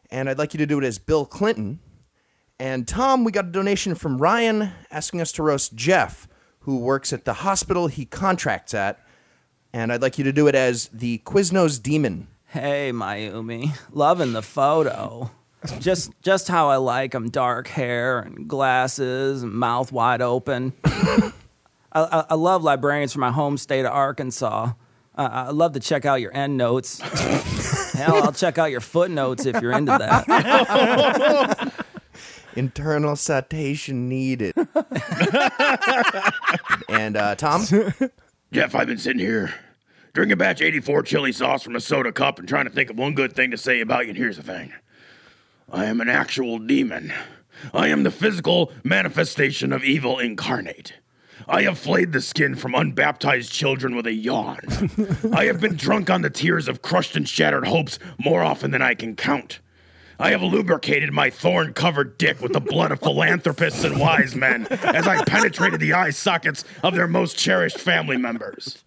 F: and I'd like you to do it as Bill Clinton. And Tom, we got a donation from Ryan asking us to roast Jeff, who works at the hospital he contracts at, and I'd like you to do it as the Quiznos Demon.
D: Hey, Mayumi, loving the photo. Just, just how I like 'em. Dark hair and glasses, and mouth wide open. I, I, I love librarians from my home state of Arkansas. Uh, I love to check out your end notes. Hell, I'll check out your footnotes if you're into that.
F: Internal citation needed. and uh, Tom,
K: Jeff, I've been sitting here drinking a batch 84 chili sauce from a soda cup and trying to think of one good thing to say about you. And here's the thing I am an actual demon. I am the physical manifestation of evil incarnate. I have flayed the skin from unbaptized children with a yawn. I have been drunk on the tears of crushed and shattered hopes more often than I can count. I have lubricated my thorn covered dick with the blood of philanthropists and wise men as I penetrated the eye sockets of their most cherished family members.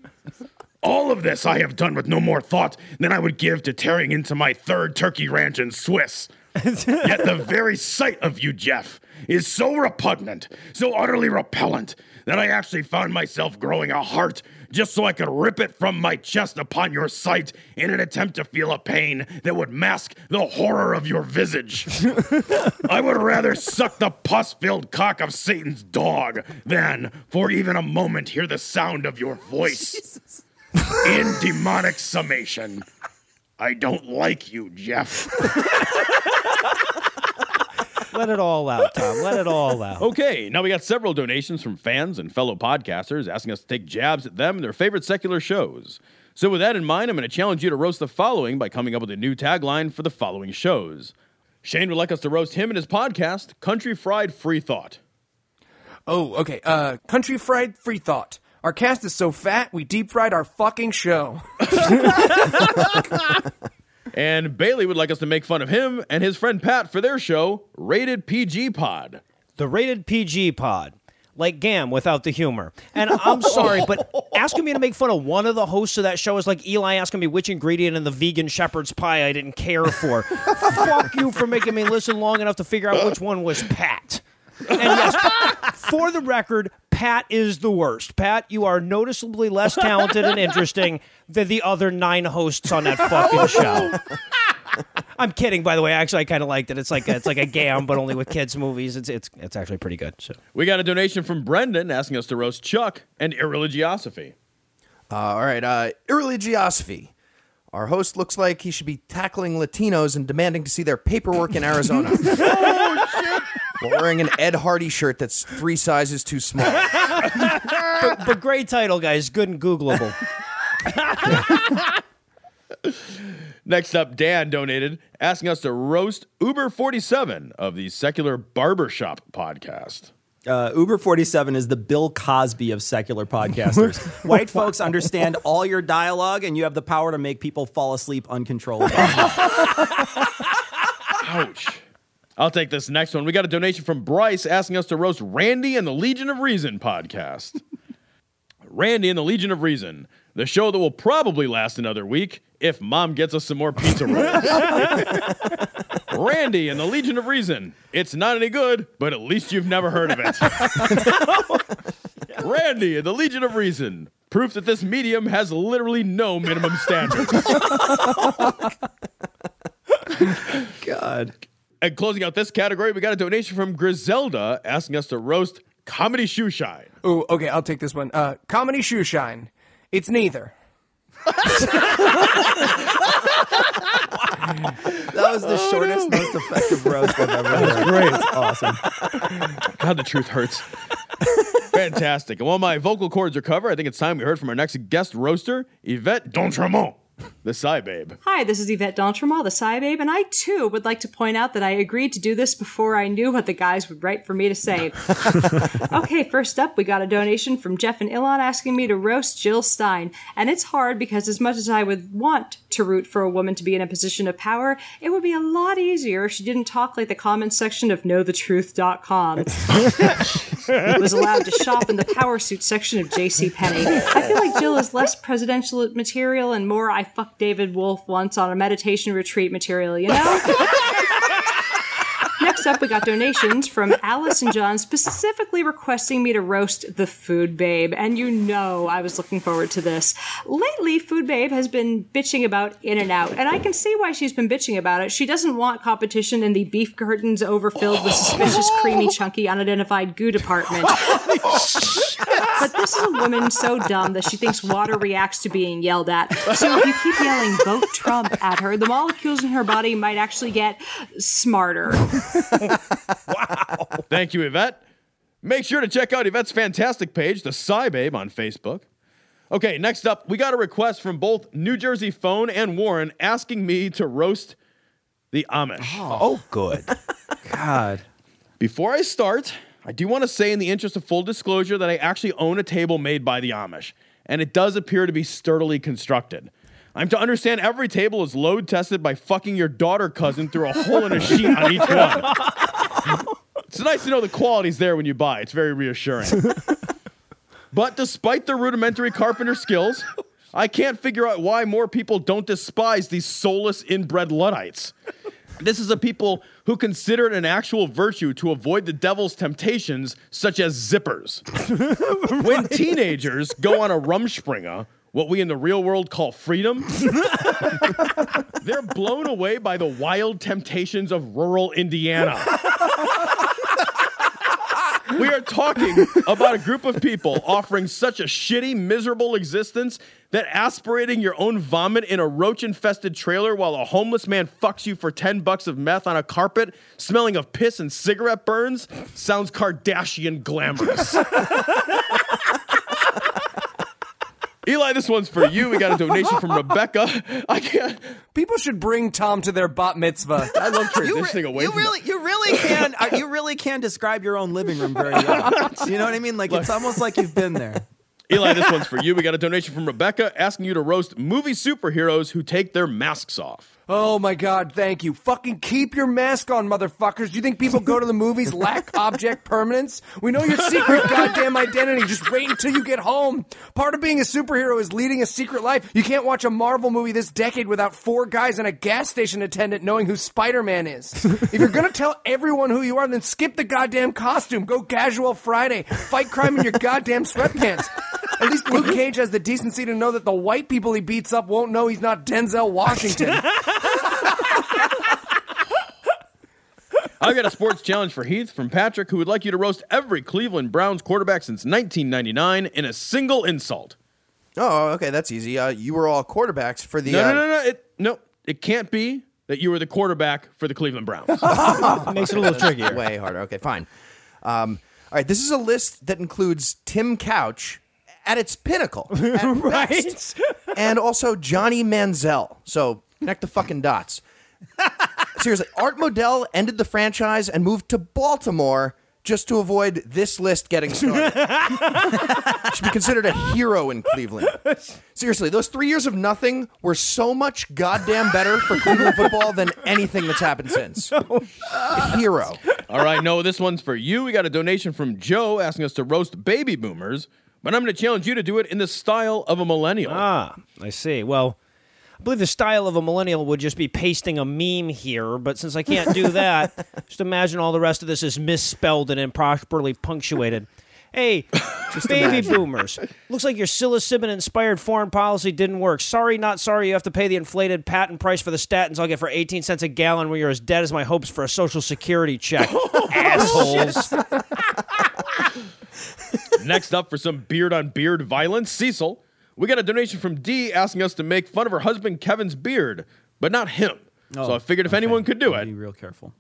K: All of this I have done with no more thought than I would give to tearing into my third turkey ranch in Swiss. Yet the very sight of you, Jeff, is so repugnant, so utterly repellent, that I actually found myself growing a heart just so I could rip it from my chest upon your sight in an attempt to feel a pain that would mask the horror of your visage. I would rather suck the pus filled cock of Satan's dog than, for even a moment, hear the sound of your voice. In demonic summation, I don't like you, Jeff.
H: Let it all out, Tom. Let it all out.
A: Okay, now we got several donations from fans and fellow podcasters asking us to take jabs at them and their favorite secular shows. So, with that in mind, I'm going to challenge you to roast the following by coming up with a new tagline for the following shows. Shane would like us to roast him and his podcast, Country Fried Free Thought.
G: Oh, okay. Uh, country fried free thought. Our cast is so fat, we deep fried our fucking show.
A: And Bailey would like us to make fun of him and his friend Pat for their show, Rated PG Pod.
H: the rated PG pod. Like Gam without the humor. And I'm sorry, but asking me to make fun of one of the hosts of that show is like Eli asking me which ingredient in the vegan shepherd's pie I didn't care for. Fuck you for making me listen long enough to figure out which one was Pat. And yes, for the record, Pat is the worst. Pat, you are noticeably less talented and interesting than the other nine hosts on that fucking show. I'm kidding, by the way. Actually, I kind of liked it. It's like a, it's like a gam, but only with kids' movies. It's it's it's actually pretty good. So
A: We got a donation from Brendan asking us to roast Chuck and Irreligiosophy.
F: uh, all right, uh, irreligiosophy. Our host looks like he should be tackling Latinos and demanding to see their paperwork in Arizona. oh, shit. While wearing an Ed Hardy shirt that's three sizes too small.
H: but, but great title, guys. Good and Googleable.
A: Next up, Dan donated asking us to roast Uber 47 of the Secular Barbershop podcast.
D: Uh, Uber 47 is the Bill Cosby of secular podcasters. White folks understand all your dialogue, and you have the power to make people fall asleep uncontrollably.
A: Ouch. I'll take this next one. We got a donation from Bryce asking us to roast Randy and the Legion of Reason podcast. Randy and the Legion of Reason, the show that will probably last another week if mom gets us some more pizza rolls. Randy and the Legion of Reason. It's not any good, but at least you've never heard of it. Randy and the Legion of Reason. Proof that this medium has literally no minimum standards.
D: God.
A: And closing out this category, we got a donation from Griselda asking us to roast Comedy Shoe Shine.
G: Ooh, okay, I'll take this one. Uh, comedy shoe shine. It's neither.
D: That was the shortest, most effective roast I've ever heard.
A: great.
D: Awesome.
A: God, the truth hurts. Fantastic. And while my vocal cords recover, I think it's time we heard from our next guest roaster, Yvette D'Entremont. The SciBabe.
M: Hi, this is Yvette D'Entremont, the SciBabe, and I too would like to point out that I agreed to do this before I knew what the guys would write for me to say. okay, first up, we got a donation from Jeff and Ilon asking me to roast Jill Stein. And it's hard because, as much as I would want to root for a woman to be in a position of power, it would be a lot easier if she didn't talk like the comments section of KnowTheTruth.com. It was allowed to shop in the power suit section of JCPenney. I feel like Jill is less presidential material and more I fucked David Wolfe once on a meditation retreat material, you know? Next up, we got donations from Alice and John specifically requesting me to roast the Food Babe. And you know I was looking forward to this. Lately, Food Babe has been bitching about In N Out, and I can see why she's been bitching about it. She doesn't want competition in the beef curtains overfilled with suspicious, creamy, chunky, unidentified goo department. but this is a woman so dumb that she thinks water reacts to being yelled at. So if you keep yelling vote Trump at her, the molecules in her body might actually get smarter. Wow.
A: Thank you, Yvette. Make sure to check out Yvette's fantastic page, the SciBabe, on Facebook. Okay, next up, we got a request from both New Jersey Phone and Warren asking me to roast the Amish.
H: Oh, good.
D: God.
A: Before I start, I do want to say, in the interest of full disclosure, that I actually own a table made by the Amish, and it does appear to be sturdily constructed. I'm to understand every table is load tested by fucking your daughter cousin through a hole in a sheet on each one. It's nice to know the quality's there when you buy. It's very reassuring. but despite their rudimentary carpenter skills, I can't figure out why more people don't despise these soulless inbred Luddites. This is a people who consider it an actual virtue to avoid the devil's temptations, such as zippers. when teenagers go on a rumspringa, what we in the real world call freedom, they're blown away by the wild temptations of rural Indiana. We are talking about a group of people offering such a shitty, miserable existence that aspirating your own vomit in a roach infested trailer while a homeless man fucks you for 10 bucks of meth on a carpet, smelling of piss and cigarette burns, sounds Kardashian glamorous. Eli, this one's for you. We got a donation from Rebecca. I can't.
G: People should bring Tom to their bat mitzvah.
A: I love
D: You,
A: transitioning
D: re-
A: away
D: you
A: from
D: really, you really can, uh, you really can describe your own living room very well. You know what I mean? Like it's almost like you've been there.
A: Eli, this one's for you. We got a donation from Rebecca asking you to roast movie superheroes who take their masks off.
G: Oh my god, thank you. Fucking keep your mask on, motherfuckers. Do you think people go to the movies lack object permanence? We know your secret goddamn identity. Just wait until you get home. Part of being a superhero is leading a secret life. You can't watch a Marvel movie this decade without four guys and a gas station attendant knowing who Spider-Man is. If you're gonna tell everyone who you are, then skip the goddamn costume. Go casual Friday. Fight crime in your goddamn sweatpants. At least Luke Cage has the decency to know that the white people he beats up won't know he's not Denzel Washington.
A: I got a sports challenge for Heath from Patrick, who would like you to roast every Cleveland Browns quarterback since 1999 in a single insult.
F: Oh, okay, that's easy. Uh, you were all quarterbacks for the.
A: No,
F: uh,
A: no, no, no. It, no, it can't be that you were the quarterback for the Cleveland Browns.
H: Makes it a little trickier.
F: Way harder. Okay, fine. Um, all right, this is a list that includes Tim Couch at its pinnacle, at
H: Right?
F: best, and also Johnny Manziel. So connect the fucking dots. Seriously, Art Modell ended the franchise and moved to Baltimore just to avoid this list getting started. Should be considered a hero in Cleveland. Seriously, those three years of nothing were so much goddamn better for Cleveland football than anything that's happened since. A hero.
A: All right, no, this one's for you. We got a donation from Joe asking us to roast baby boomers, but I'm going to challenge you to do it in the style of a millennial.
H: Ah, I see. Well, I believe the style of a millennial would just be pasting a meme here, but since I can't do that, just imagine all the rest of this is misspelled and improperly punctuated. Hey, baby boomers. Looks like your psilocybin inspired foreign policy didn't work. Sorry, not sorry. You have to pay the inflated patent price for the statins I'll get for 18 cents a gallon when you're as dead as my hopes for a social security check. Assholes.
A: Next up, for some beard on beard violence, Cecil. We got a donation from D asking us to make fun of her husband Kevin's beard, but not him. so I oh, figured if anyone could do
D: I'll
A: it,
D: be real careful.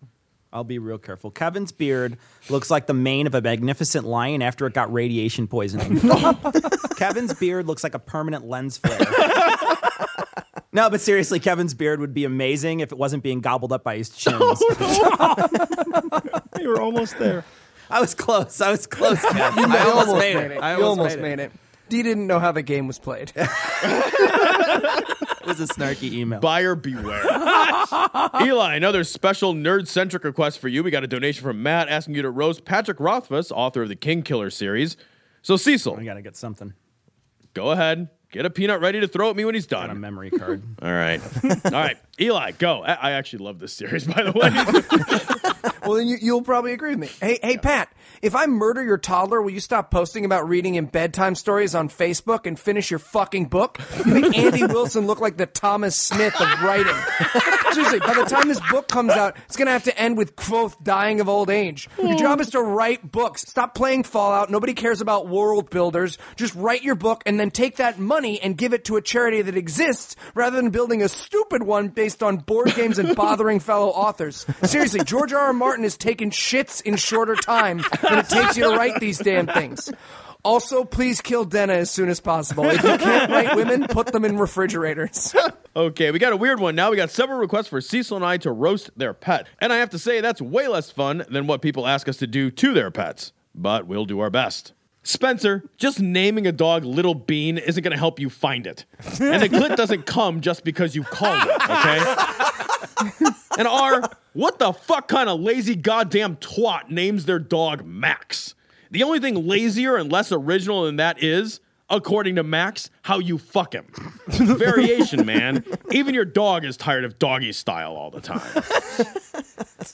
D: I'll be real careful. Kevin's beard looks like the mane of a magnificent lion after it got radiation poisoning. Kevin's beard looks like a permanent lens flare. No, but seriously, Kevin's beard would be amazing if it wasn't being gobbled up by his chins.
H: Oh, you were almost there.
D: I was close. I was close, Kevin.
G: I
D: I
G: almost made it.
D: I
G: you almost made it. D didn't know how the game was played.
D: It was a snarky email.
A: Buyer beware. Eli, another special nerd centric request for you. We got a donation from Matt asking you to roast Patrick Rothfuss, author of the Kingkiller series. So, Cecil,
D: I gotta get something.
A: go ahead. Get a peanut ready to throw at me when he's done.
D: Got a memory card.
A: All right. All right. Eli, go. I, I actually love this series, by the way.
G: Well, then you, you'll probably agree with me. Hey, hey, Pat, if I murder your toddler, will you stop posting about reading him bedtime stories on Facebook and finish your fucking book? You make Andy Wilson look like the Thomas Smith of writing. Seriously, by the time this book comes out, it's going to have to end with Kvothe dying of old age. Your job is to write books. Stop playing Fallout. Nobody cares about world builders. Just write your book and then take that money and give it to a charity that exists rather than building a stupid one based on board games and bothering fellow authors. Seriously, George R. R. Martin has taken shits in shorter time than it takes you to write these damn things. Also, please kill Denna as soon as possible. If you can't write women, put them in refrigerators.
A: okay, we got a weird one now. We got several requests for Cecil and I to roast their pet. And I have to say, that's way less fun than what people ask us to do to their pets. But we'll do our best. Spencer, just naming a dog Little Bean isn't going to help you find it. And the clit doesn't come just because you called it, okay? and R, what the fuck kind of lazy goddamn twat names their dog Max? The only thing lazier and less original than that is, according to Max, how you fuck him. Variation, man. Even your dog is tired of doggy style all the time.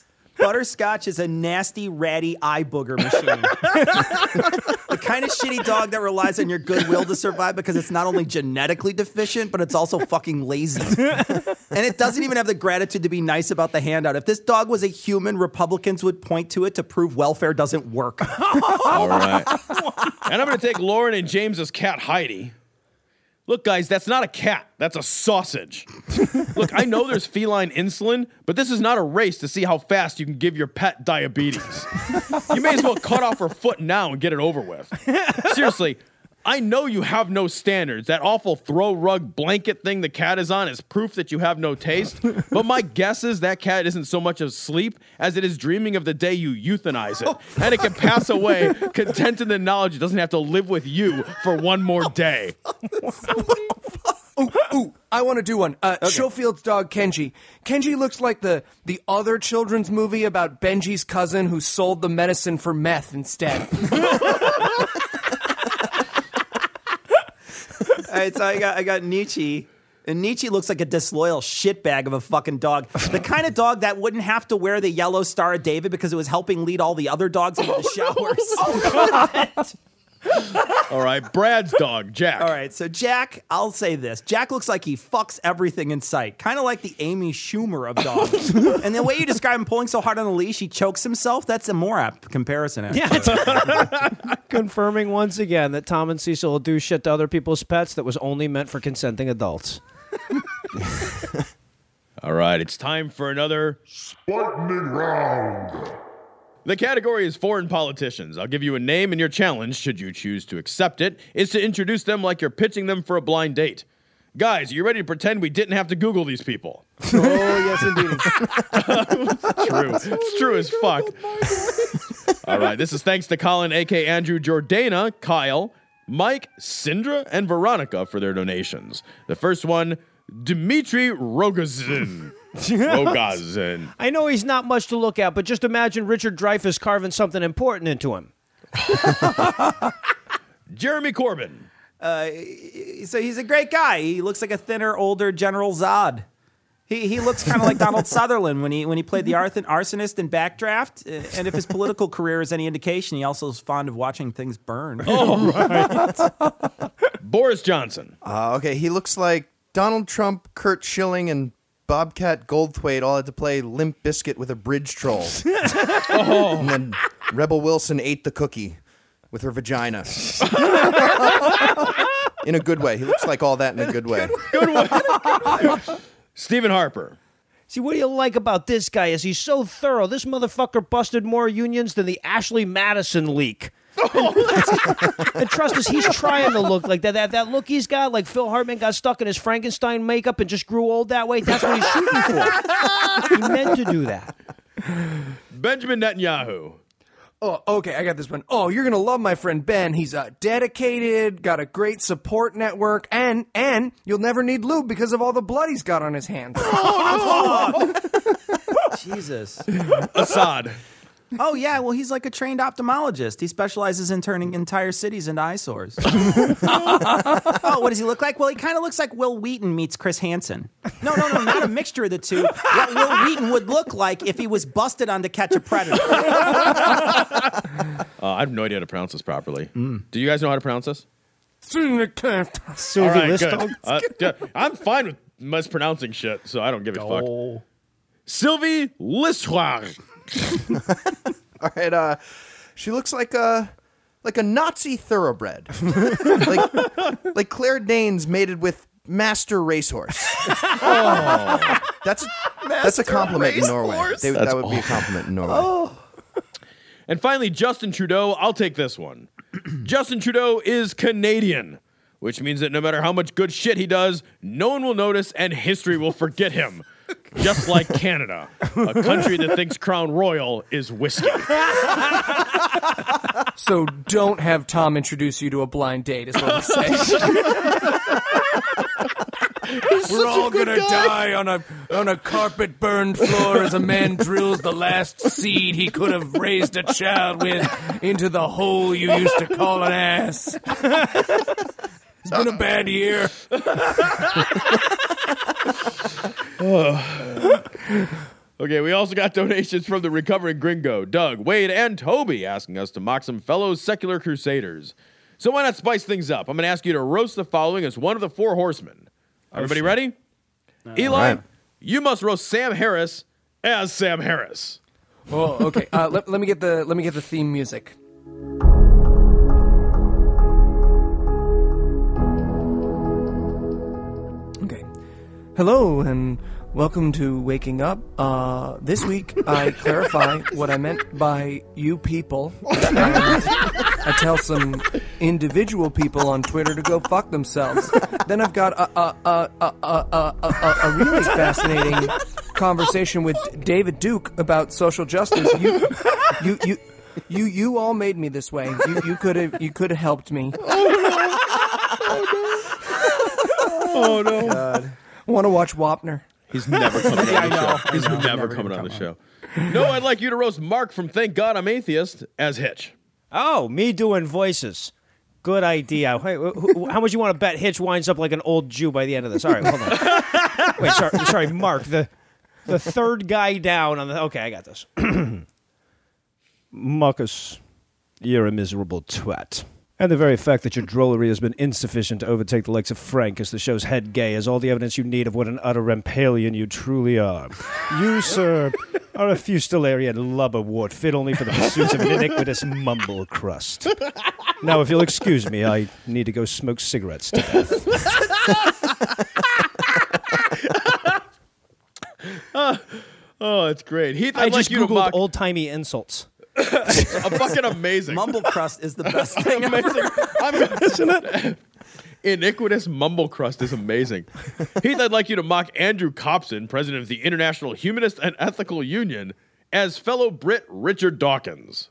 D: Butterscotch is a nasty, ratty eye booger machine. the kind of shitty dog that relies on your goodwill to survive because it's not only genetically deficient, but it's also fucking lazy. and it doesn't even have the gratitude to be nice about the handout. If this dog was a human, Republicans would point to it to prove welfare doesn't work.
A: All right. And I'm going to take Lauren and James's cat Heidi. Look, guys, that's not a cat. That's a sausage. Look, I know there's feline insulin, but this is not a race to see how fast you can give your pet diabetes. You may as well cut off her foot now and get it over with. Seriously, I know you have no standards. That awful throw rug blanket thing the cat is on is proof that you have no taste. But my guess is that cat isn't so much of sleep as it is dreaming of the day you euthanize it. And it can pass away content in the knowledge it doesn't have to live with you for one more day.
G: ooh, ooh, I want to do one. Uh, Schofield's dog Kenji. Kenji looks like the the other children's movie about Benji's cousin who sold the medicine for meth instead.
D: All right, so I got I got Nietzsche. And Nietzsche looks like a disloyal shitbag of a fucking dog. The kind of dog that wouldn't have to wear the yellow Star of David because it was helping lead all the other dogs into the oh, showers.
A: Oh, All right, Brad's dog, Jack.
D: All right, so Jack, I'll say this. Jack looks like he fucks everything in sight, kind of like the Amy Schumer of dogs. and the way you describe him pulling so hard on the leash, he chokes himself, that's a more apt comparison. Actually.
H: Yeah, confirming once again that Tom and Cecil will do shit to other people's pets that was only meant for consenting adults.
A: All right, it's time for another
N: Sputnik round.
A: The category is foreign politicians. I'll give you a name, and your challenge, should you choose to accept it, is to introduce them like you're pitching them for a blind date. Guys, are you ready to pretend we didn't have to Google these people?
G: oh yes, indeed.
A: true. It's true as fuck. All right, this is thanks to Colin, aka Andrew Jordana, Kyle, Mike, Sindra, and Veronica for their donations. The first one, Dmitry Rogozin. Rogozin.
H: I know he's not much to look at, but just imagine Richard Dreyfuss carving something important into him.
A: Jeremy Corbyn.
D: Uh, so he's a great guy. He looks like a thinner, older General Zod. He, he looks kind of like Donald Sutherland when he when he played the arth- arsonist in Backdraft. Uh, And if his political career is any indication, he also is fond of watching things burn.
A: Oh, right. Boris Johnson.
F: Uh, okay, he looks like Donald Trump, Curt Schilling, and Bobcat Goldthwait all had to play Limp Biscuit with a bridge troll.
A: Oh.
F: And then Rebel Wilson ate the cookie with her vagina. in a good way. He looks like all that in a good way. Good way.
A: Stephen Harper.
H: See, what do you like about this guy is he's so thorough. This motherfucker busted more unions than the Ashley Madison leak. And trust us, he's trying to look like that. That that look he's got, like Phil Hartman got stuck in his Frankenstein makeup and just grew old that way. That's what he's shooting for. he meant to do that.
A: Benjamin Netanyahu.
G: Oh, okay, I got this one. Oh, you're gonna love my friend Ben. He's uh, dedicated, got a great support network, and and you'll never need lube because of all the blood he's got on his hands.
D: Jesus.
A: Assad.
D: Oh yeah, well he's like a trained ophthalmologist. He specializes in turning entire cities into eyesores. oh, what does he look like? Well, he kind of looks like Wil Wheaton meets Chris Hansen. No, no, no, not a mixture of the two. What Wil Wheaton would look like if he was busted on to catch a predator.
A: Uh, I have no idea how to pronounce this properly.
D: Mm.
A: Do you guys know how to pronounce this?
H: Sylvie
A: All right, Uh, yeah, I'm fine with mispronouncing shit, so I don't give a fuck. Sylvie Lissoir.
F: All right, uh, she looks like a like a Nazi thoroughbred, like like Claire Danes mated with Master Racehorse.
A: Oh.
F: That's that's a compliment in Norway. They- that would be a compliment in Norway.
A: And finally, Justin Trudeau. I'll take this one. Justin Trudeau is Canadian, which means that no matter how much good shit he does, no one will notice and history will forget him. Just like Canada, a country that thinks Crown Royal is whiskey.
G: so don't have Tom introduce you to a blind date. Is what we're saying. We're all gonna die on a on a carpet burned floor as a man drills the last seed he could have raised a child with into the hole you used to call an ass. It's been a bad year.
A: Okay, we also got donations from the recovering gringo, Doug, Wade, and Toby asking us to mock some fellow secular crusaders. So why not spice things up? I'm going to ask you to roast the following as one of the four horsemen. Everybody
G: shit.
A: ready? Eli,
G: right.
A: you must roast Sam Harris as Sam Harris.
G: Oh, okay. Uh, let, let me get the let me get the theme music. Hello and welcome to Waking Up. Uh, this week I clarify what I meant by you people. And I tell some individual people on Twitter to go fuck themselves. Then I've got a a a a a, a, a, a really fascinating conversation with David Duke about social justice. You you you. You you all made me this way. You you could have you could have helped me.
A: Oh no!
G: Want to watch Wapner?
A: He's never coming
G: I
A: on the
G: know,
A: show.
G: I
A: He's
G: know.
A: never,
G: Never
A: coming on the
G: come
A: show. No, I'd like you to roast Mark from Thank God I'm Atheist as Hitch.
H: Oh, me doing voices. Good idea. Hey, wh- wh- how much you want to bet Hitch winds up like an old Jew by the end of this? All right, hold on. Wait, sorry, sorry, Mark, the the third guy down on the. Okay, I got this. Marcus, you're a miserable twat. And the very fact that your drollery has been insufficient to overtake the likes of Frank as the show's head gay is all the evidence you need of what an utter rampalion you truly are. You, sir, are a fustilarian lubberwort fit only for the pursuits of an iniquitous mumble crust. Now, if you'll excuse me, I need to go smoke cigarettes to death.
A: Oh, oh, it's great. Heath,
H: I
A: I'd
H: just
A: like you to
H: googled
A: mock
H: old timey insults.
A: a fucking amazing.
D: Mumble crust is the best thing ever.
A: amazing. I'm, Isn't it? Iniquitous mumble crust is amazing. Heath, I'd like you to mock Andrew Copson, president of the International Humanist and Ethical Union, as fellow Brit Richard Dawkins.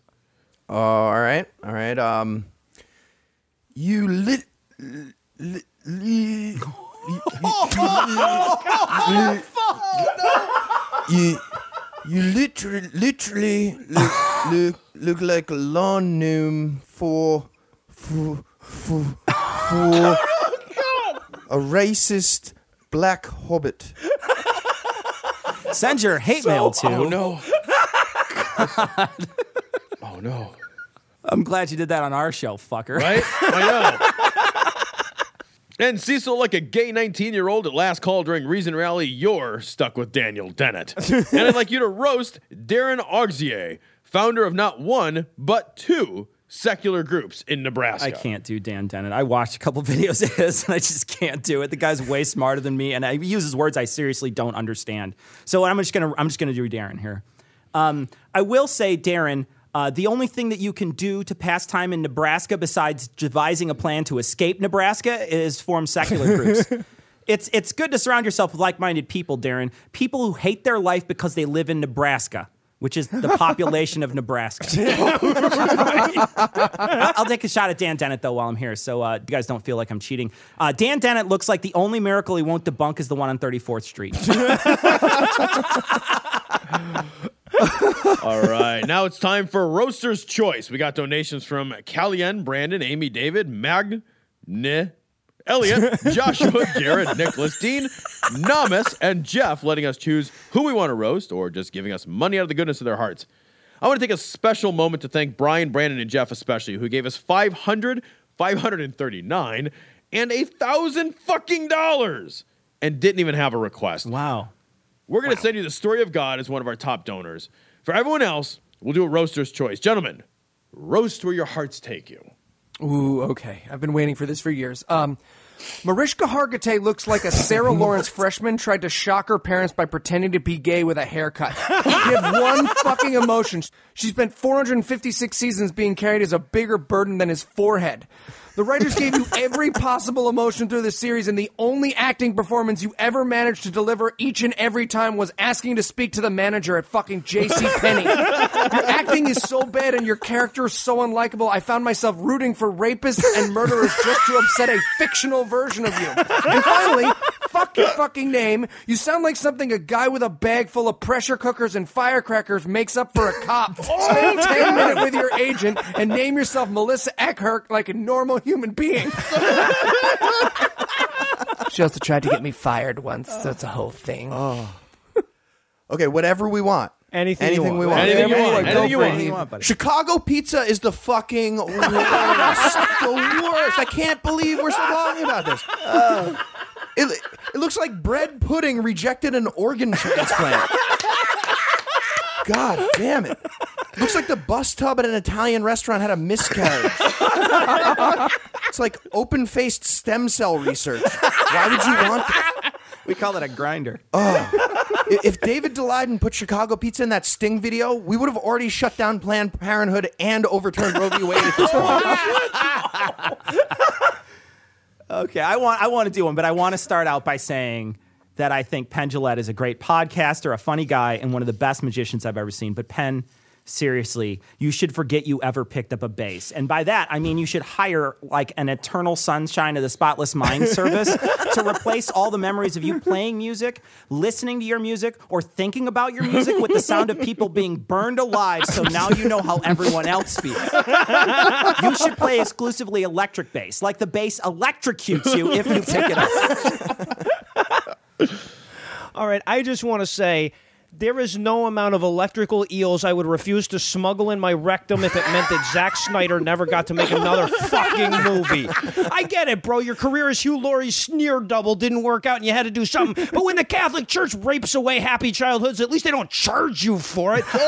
F: Oh, all right, all right. Um, you lit. li- li- li- you, you literally, literally look, look, look like a lawn gnome for, for, for, for oh, a racist black hobbit.
D: Send your hate mail to.
A: Oh no. oh no.
D: I'm glad you did that on our show, fucker.
A: Right? I know. And Cecil, like a gay 19 year old at last call during Reason Rally, you're stuck with Daniel Dennett. and I'd like you to roast Darren Auxier, founder of not one, but two secular groups in Nebraska.
D: I can't do Dan Dennett. I watched a couple videos of his and I just can't do it. The guy's way smarter than me and I, he uses words I seriously don't understand. So I'm just gonna I'm just gonna do Darren here. Um, I will say, Darren, Uh, the only thing that you can do to pass time in Nebraska besides devising a plan to escape Nebraska is form secular groups. It's, it's good to surround yourself with like minded people, Darren. People who hate their life because they live in Nebraska, which is the population of Nebraska. I'll take a shot at Dan Dennett, though, while I'm here, so uh, you guys don't feel like I'm cheating. Uh, Dan Dennett looks like the only miracle he won't debunk is the one on 34th Street.
A: All right. Now it's time for Roaster's Choice. We got donations from Callien, Brandon, Amy, David, Mag, Ne, Elliot, Joshua, Garrett, Nicholas, Dean, Namus, and Jeff, letting us choose who we want to roast or just giving us money out of the goodness of their hearts. I want to take a special moment to thank Brian, Brandon, and Jeff especially, who gave us 500, 539, and a thousand fucking dollars and didn't even have a request.
D: Wow.
A: We're going to send you the story of God as one of our top donors. For everyone else, we'll do a roaster's choice. Gentlemen, roast where your hearts take you.
G: Ooh, okay. I've been waiting for this for years. Um, Mariska Hargitay looks like a Sarah Lawrence freshman tried to shock her parents by pretending to be gay with a haircut. Had one fucking emotion. She spent 456 seasons being carried as a bigger burden than his forehead. The writers gave you every possible emotion through the series, and the only acting performance you ever managed to deliver each and every time was asking to speak to the manager at fucking J.C. Penney. Your acting is so bad and your character is so unlikable. I found myself rooting for rapists and murderers just to upset a fictional version of you. And finally, fuck your fucking name. You sound like something a guy with a bag full of pressure cookers and firecrackers makes up for a cop. Oh, Spend 10 minutes with your agent and name yourself Melissa Eckhart like a normal human being. she also tried to get me fired once, so it's a whole thing.
F: Oh. Okay, whatever we want.
H: Anything you
F: Anything we
H: want.
F: want.
A: Anything you want. Anything you
G: want.
A: want.
G: Anything you
D: want, buddy.
F: Chicago pizza is the fucking worst. the worst. I can't believe we're still talking about this. Oh. It, it looks like bread pudding rejected an organ transplant. God damn it. Looks like the bus tub at an Italian restaurant had a miscarriage. it's like open faced stem cell research. Why would you want that?
D: we call it a grinder.
F: If if David Daleiden put Chicago Pizza in that Sting video, we would have already shut down Planned Parenthood and overturned Roe v. Wade at this point.
D: Okay, I want I want to do one, but I want to start out by saying that I think Penn is a great podcaster, a funny guy, and one of the best magicians I've ever seen. But Penn, seriously, you should forget you ever picked up a bass. And by that, I mean you should hire like an eternal sunshine of the spotless mind service to replace all the memories of you playing music, listening to your music, or thinking about your music with the sound of people being burned alive. So now you know how everyone else feels. You should play exclusively electric bass, like the bass electrocutes you if you pick it up.
H: All right, I just want to say there is no amount of electrical eels I would refuse to smuggle in my rectum if it meant that Zack Snyder never got to make another fucking movie. I get it, bro. Your career as Hugh Laurie's sneer double didn't work out and you had to do something. But when the Catholic Church rapes away happy childhoods, at least they don't charge you for it. For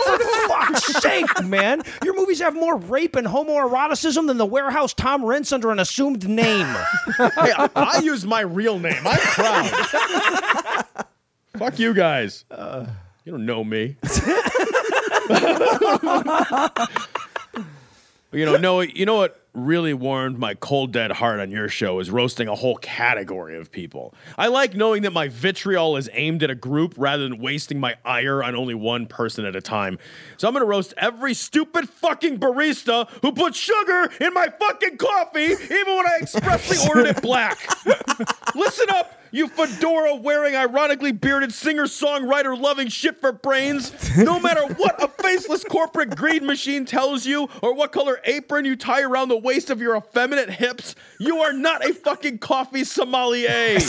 H: fuck's sake, man. Your movies have more rape and homoeroticism than the warehouse Tom Rents under an assumed name.
A: Hey, I, I use my real name. I'm proud. Fuck you guys. Uh, you don't know me. you know, no. You know what really warmed my cold dead heart on your show is roasting a whole category of people. I like knowing that my vitriol is aimed at a group rather than wasting my ire on only one person at a time. So I'm gonna roast every stupid fucking barista who put sugar in my fucking coffee, even when I expressly ordered it black. Listen up, you fedora wearing, ironically bearded singer songwriter loving shit for brains. No matter what a faceless corporate greed machine tells you, or what color apron you tie around the waist of your effeminate hips, you are not a fucking coffee sommelier.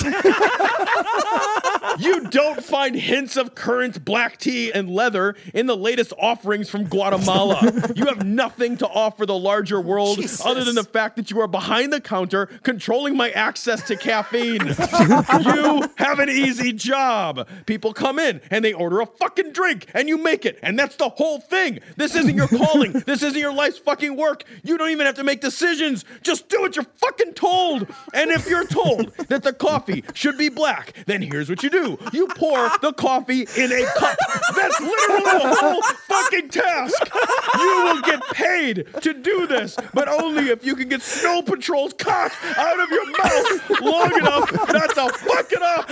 A: you don't find hints of currant black tea and leather in the latest offerings from Guatemala. you have nothing to offer the larger world other than the fact that you are behind the counter controlling my access to caffeine. you have an easy job. People come in and they order a fucking drink and you make it. And that's the whole thing. This isn't your calling. this isn't your life's fucking work. You don't even have to make decisions. Just do what you're fucking told. And if you're told that the coffee should be black, then here's what you do you pour the coffee in a cup. That's literally the whole fucking task. You will get paid to do this, but only if you can get Snow Patrol's cock out of your mouth long enough not to fuck it up.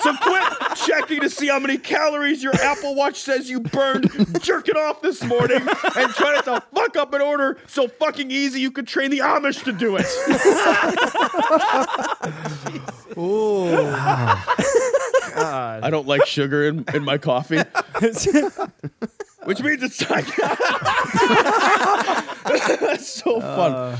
A: So quit checking to see how many calories your Apple Watch says you burned jerking off this morning and try not to fuck up an order so fucking easy you could train the Amish to do it. Oh I don't like sugar in, in my coffee. Which means it's time. That's so fun. Uh.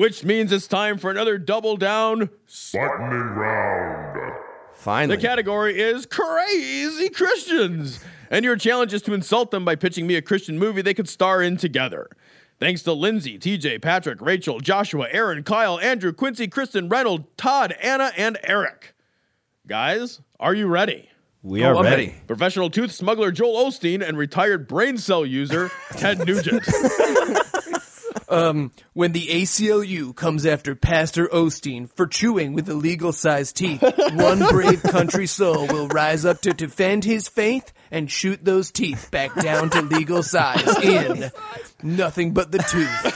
A: Which means it's time for another double down.
N: Buttoning round.
F: Finally.
A: The category is crazy Christians. And your challenge is to insult them by pitching me a Christian movie they could star in together. Thanks to Lindsay, TJ, Patrick, Rachel, Joshua, Aaron, Kyle, Andrew, Quincy, Kristen, Reynold, Todd, Anna, and Eric. Guys, are you ready?
H: We are
G: I'm
H: ready.
A: Professional tooth smuggler Joel Osteen and retired brain cell user Ted Nugent.
G: Um, when the ACLU comes after Pastor Osteen for chewing with illegal sized teeth, one brave country soul will rise up to defend his faith and shoot those teeth back down to legal size in nothing but the tooth.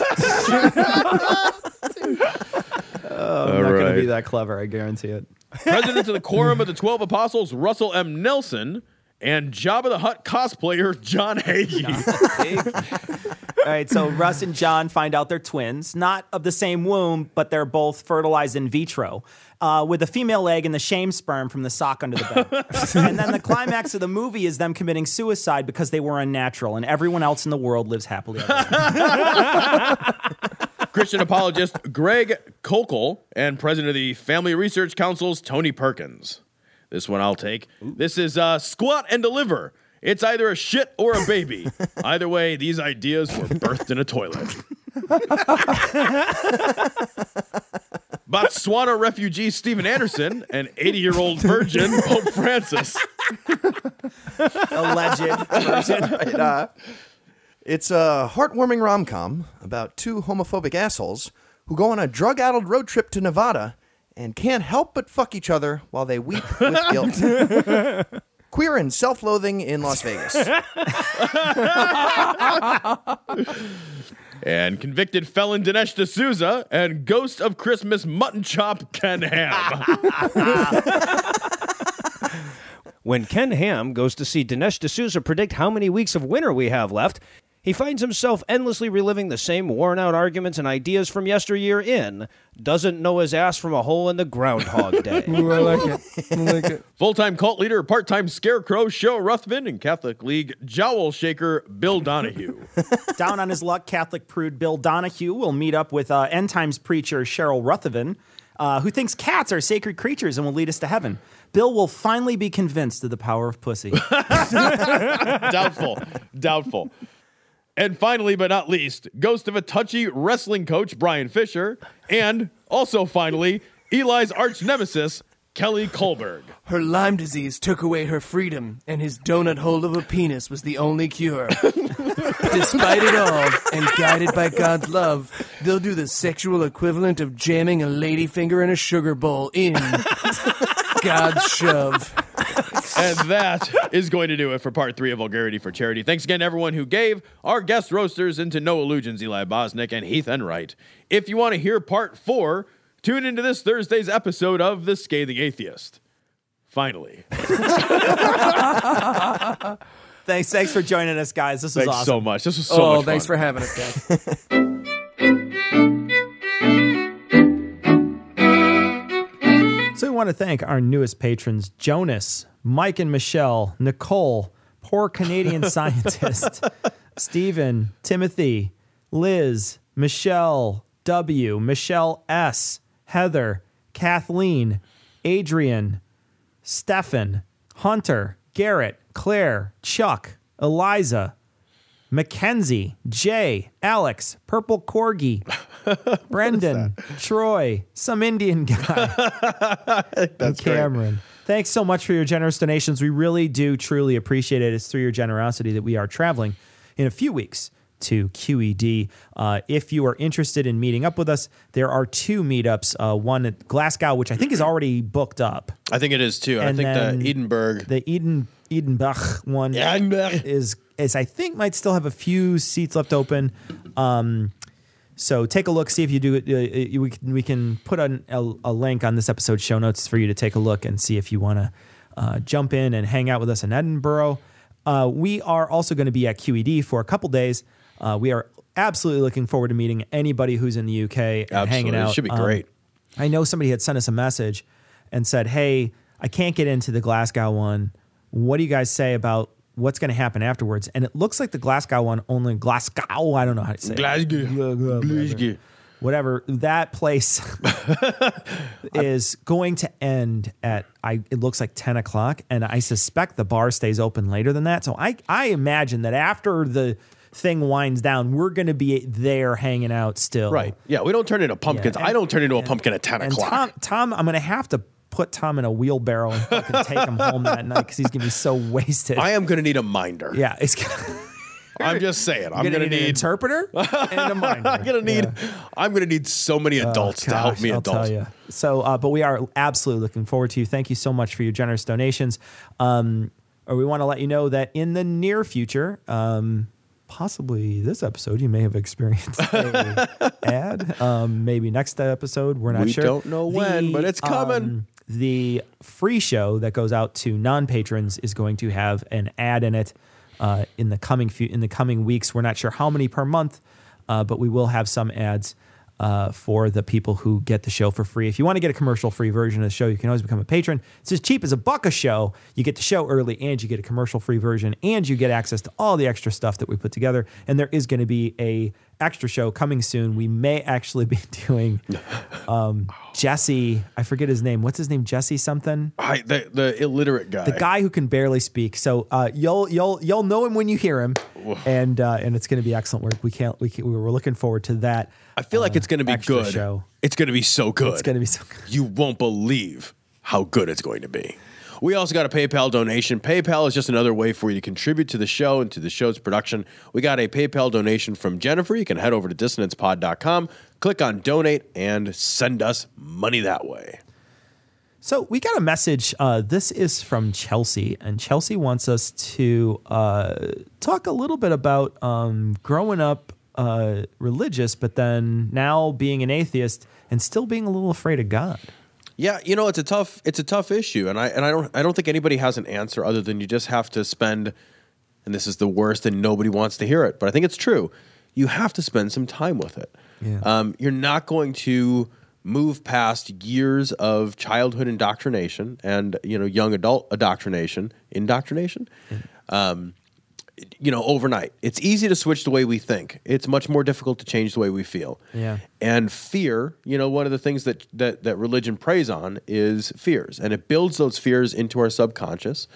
C: I'm not going to be that clever. I guarantee it.
A: President of the Quorum of the Twelve Apostles Russell M. Nelson and Jabba the Hutt cosplayer John Hagee.
D: All right, so Russ and John find out they're twins, not of the same womb, but they're both fertilized in vitro. Uh, with a female egg and the shame sperm from the sock under the bed. and then the climax of the movie is them committing suicide because they were unnatural, and everyone else in the world lives happily ever after.
A: Christian apologist Greg Koukl and president of the Family Research Council's Tony Perkins. This one I'll take. This is uh, Squat and Deliver. It's either a shit or a baby. Either way, these ideas were birthed in a toilet. Botswana refugee Steven Anderson and 80 year old virgin Pope Francis.
D: Alleged version.
F: Right, uh, it's a heartwarming rom com about two homophobic assholes who go on a drug addled road trip to Nevada and can't help but fuck each other while they weep with guilt. Queer and self loathing in Las Vegas.
A: And convicted felon Dinesh D'Souza and ghost of Christmas mutton chop Ken Ham.
H: When Ken Ham goes to see Dinesh D'Souza predict how many weeks of winter we have left, he finds himself endlessly reliving the same worn out arguments and ideas from yesteryear in Doesn't Know His Ass from a Hole in the Groundhog Day.
G: Ooh, I like it. I like it.
A: Full time cult leader, part time scarecrow Cheryl Ruthven, and Catholic League jowl shaker Bill Donohue.
D: Down on his luck, Catholic prude Bill Donohue will meet up with uh, end times preacher Cheryl Ruthven, uh, who thinks cats are sacred creatures and will lead us to heaven. Bill will finally be convinced of the power of pussy.
A: doubtful. Doubtful. And finally, but not least, ghost of a touchy wrestling coach, Brian Fisher, and also finally, Eli's arch nemesis, Kelly Kolberg.
G: Her Lyme disease took away her freedom, and his donut hole of a penis was the only cure. Despite it all, and guided by God's love, they'll do the sexual equivalent of jamming a ladyfinger in a sugar bowl in God's shove.
A: And that is going to do it for part three of Vulgarity for Charity. Thanks again to everyone who gave, our guest roasters into No Illusions, Eli Bosnick and Heath Enright. If you want to hear part four, tune into this Thursday's episode of The Scathing Atheist. Finally.
D: thanks, thanks for joining us, guys. This was
A: Thanks
D: awesome.
A: so much. This was so
G: oh,
A: much
G: thanks
A: fun.
G: for having us, guys.
C: So we want to thank our newest patrons Jonas, Mike and Michelle, Nicole, poor Canadian scientist, Stephen, Timothy, Liz, Michelle W, Michelle S, Heather, Kathleen, Adrian, Stefan, Hunter, Garrett, Claire, Chuck, Eliza,
D: Mackenzie, Jay, Alex, Purple Corgi, Brendan, Troy, some Indian guy, and Cameron. Thanks so much for your generous donations. We really do truly appreciate it. It's through your generosity that we are traveling in a few weeks to QED. Uh, if you are interested in meeting up with us, there are two meetups. Uh, one at Glasgow, which I think is already booked up.
A: I think it is too. I
D: And
A: think
D: then
A: the Edinburgh.
D: The Eden Edenbach one is is I think might still have a few seats left open. Um, so take a look, see if you do it. Uh, uh, we can, we can put an, a, a link on this episode show notes for you to take a look and see if you want to uh, jump in and hang out with us in Edinburgh. Uh, we are also going to be at QED for a couple days. Uh, we are absolutely looking forward to meeting anybody who's in the UK and hanging
A: Absolutely. It
D: out.
A: should be
D: Um,
A: great.
D: I know somebody had sent us a message and said, "Hey, I can't get into the Glasgow one. What do you guys say about what's going to happen afterwards?" And it looks like the Glasgow one only Glasgow. I don't know how to say it.
A: Glasgow. Glasgow.
D: Whatever that place is going to end at I it looks like ten o'clock, and I suspect the bar stays open later than that. So I I imagine that after the thing winds down, we're going to be there hanging out still.
A: Right. Yeah, we don't turn into pumpkins.
D: Yeah,
A: I don't turn into a pumpkin at 10
D: and
A: o'clock.
D: Tom, Tom, I'm gonna have to put Tom in a wheelbarrow and fucking take him home that night because he's gonna be so wasted.
A: I am going to need a minder.
D: yeah, it's gonna,
A: I'm just saying. I'm
D: you're
A: going to
D: need, an interpreter and a minder.
A: I'm going to need. I'm going to need so many adults to help me
D: I'll
A: adult.
D: tell you. So, uh, but we are absolutely looking forward to you. Thank you so much for your generous donations. Um, or we want to let you know that in the near future, um, possibly this episode, you may have experienced a ad. Um, maybe next episode, we're not
A: We
D: sure.
A: We don't know when, but it's coming.
D: um, the free show that goes out to non patrons is going to have an ad in it uh, in the coming few in the coming weeks. We're not sure how many per month, uh, but we will have some ads uh, for the people who get the show for free. If you want to get a commercial free version of the show, you can always become a patron. It's as cheap as a buck a show. You get the show early, and you get a commercial free version, and you get access to all the extra stuff that we put together. And there is going to be a extra show coming soon. We may actually be doing um, Jesse. I forget his name. What's his name? Jesse something.
A: I, the, the illiterate guy.
D: The guy who can barely speak. So uh, you'll you'll you'll know him when you hear him, and uh, and it's going to be excellent work. We can't we can, we're looking forward to that.
A: I feel like it's going to be good.
D: show.
A: It's going to be so good.
D: It's going to be so good.
A: You won't believe how good it's going to be. We also got a PayPal donation. PayPal is just another way for you to contribute to the show and to the show's production. We got a PayPal donation from Jennifer. You can head over to dissonancepod.com, click on donate, and send us money that way.
D: So we got a message. Uh, this is from Chelsea, and Chelsea wants us to uh, talk a little bit about um, growing up uh, religious, but then now being an atheist and still being a little afraid of God.
A: Yeah, you know, it's a tough it's a tough issue and I and I don't I don't think anybody has an answer other than you just have to spend and this is the worst and nobody wants to hear it, but I think it's true. You have to spend some time with it.
D: Yeah.
A: Um, you're not going to move past years of childhood indoctrination and you know young adult indoctrination indoctrination um, you know overnight. It's easy to switch the way we think. It's much more difficult to change the way we feel.
D: Yeah.
A: and fear you know one of the things that that that religion preys on is fears. And it builds those fears into our subconscious.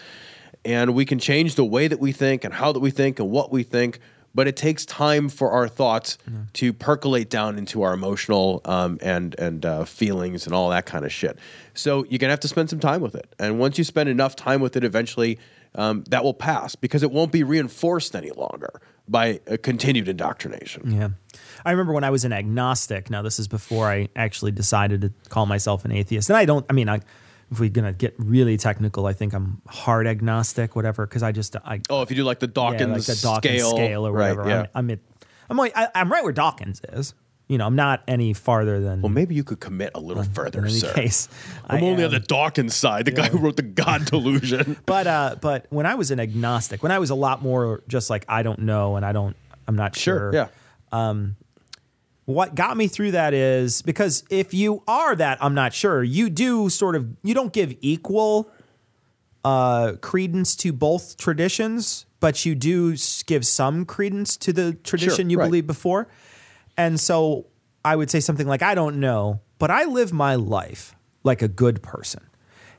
A: And we can change the way that we think and how that we think and what we think but it takes time for our thoughts to percolate down into our emotional um, and and uh, feelings and all that kind of shit. So you're gonna have to spend some time with it. And once you spend enough time with it eventually um, that will pass because it won't be reinforced any longer by a continued indoctrination
D: Yeah. I remember when I was an agnostic. Now, this is before I actually decided to call myself an atheist. And I don't, I mean, I, if we're going to get really technical, I think I'm hard agnostic, whatever, because I just, I,
A: oh if you do like the dawkins,
D: yeah, like the Dawkins
A: scale,
D: scale, or
A: right,
D: whatever.
A: yeah.
D: I'm, I'm, at, I'm, like, I, I'm right where Dawkins is. You know, I'm not any farther than.
A: Well, maybe you could commit a little further,
D: in
A: sir.
D: case,
A: I'm
D: I
A: only
D: am.
A: on the Dawkins side, the guy who wrote the God Delusion.
D: But uh, but when I was an agnostic, when I was a lot more just like I don't know and I don't, I'm not sure.
A: Sure, yeah.
D: Um, what got me through that is because if you are that, I'm not sure. You do sort of you don't give equal uh, credence to both traditions, but you do give some credence to the tradition you
A: right.
D: believed before. And so I would say something like, I don't know, but I live my life like a good person.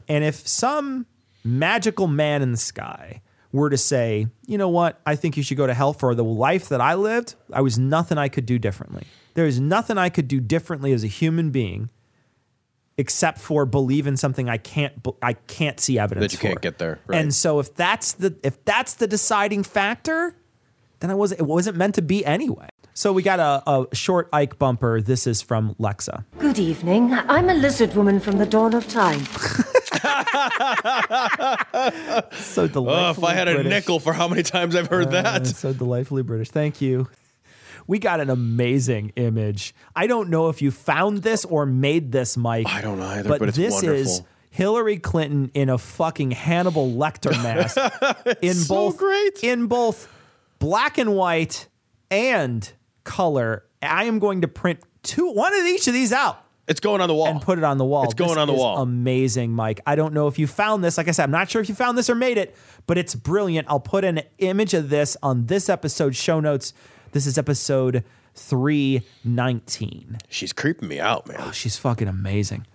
D: And if some magical man in the sky were to say, you know what, I think you should go to hell for the life that I lived, I was nothing I could do differently. There is nothing I could do differently as a human being except for believe in something I can't I can't see evidence
A: That you can't
D: for.
A: get there, right.
D: And so if that's the if that's the deciding factor, then I was it wasn't meant to be anyway. So we got a, a short Ike bumper. This is from Lexa.
O: Good evening. I'm a lizard woman from the dawn of time.
D: So
A: Oh,
D: delightfully
A: if I had a
D: British.
A: nickel for how many times I've heard
D: Uh,
A: that.
D: so delightfully British. Thank you. We got an amazing image. I don't know if you found this or made this, Mike. I
A: don't either,
D: but,
A: but it's
D: this is. Hillary Clinton in a fucking Hannibal Lecter mask in
A: so
D: both
A: great.
D: in both black and white and color. I am going to print two one of each of these out.
A: It's going on the wall.
D: And put it on the wall.
A: It's going
D: This
A: on the wall.
D: Amazing, Mike. I don't know if you found this. Like I said, I'm not sure if you found this or made it, but it's brilliant. I'll put an image of this on this episode's show notes. This is episode 319.
A: She's creeping me out, man.
D: Oh, she's fucking amazing.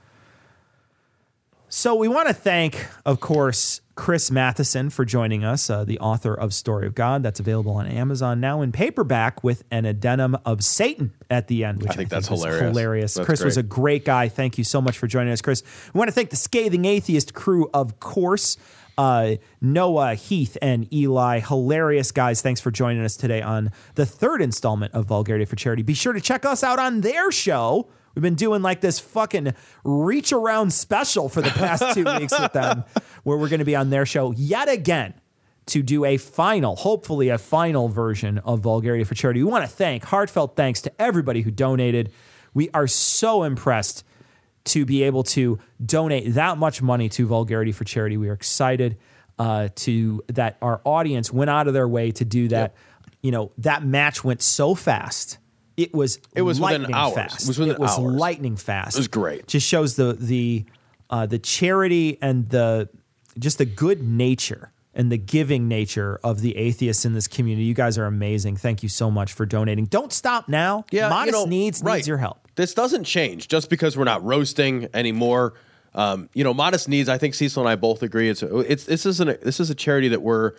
D: So we want to thank, of course, Chris Matheson for joining us, uh, the author of Story of God. That's available on Amazon now in paperback with an addendum of Satan at the end, which
A: I think that's hilarious.
D: hilarious.
A: That's
D: Chris was a great guy. Thank you so much for joining us, Chris. We want to thank the Scathing Atheist crew, of course. Uh, Noah, Heath, and Eli, hilarious guys. Thanks for joining us today on the third installment of Vulgarity for Charity. Be sure to check us out on their show. We've been doing like this fucking reach around special for the past two weeks with them, where we're going to be on their show yet again to do a final, hopefully a final version of Vulgarity for Charity. We want to thank, heartfelt thanks to everybody who donated. We are so impressed to be able to donate that much money to Vulgarity for Charity. We are excited uh, to that our audience went out of their way to do that. You know, that match went so fast. It was
A: It was within
D: lightning
A: hours.
D: fast.
A: It was within hours.
D: lightning fast.
A: It was great.
D: Just shows the the uh, the charity and the just the good nature and the giving nature of the atheists in this community. You guys are amazing. Thank you so much for donating. Don't stop now.
A: Yeah,
D: Modest
A: you know,
D: needs
A: right.
D: needs your help.
A: This doesn't change just because we're not roasting anymore. Um, you know, modest needs. I think Cecil and I both agree. It's it's this isn't this is a charity that we're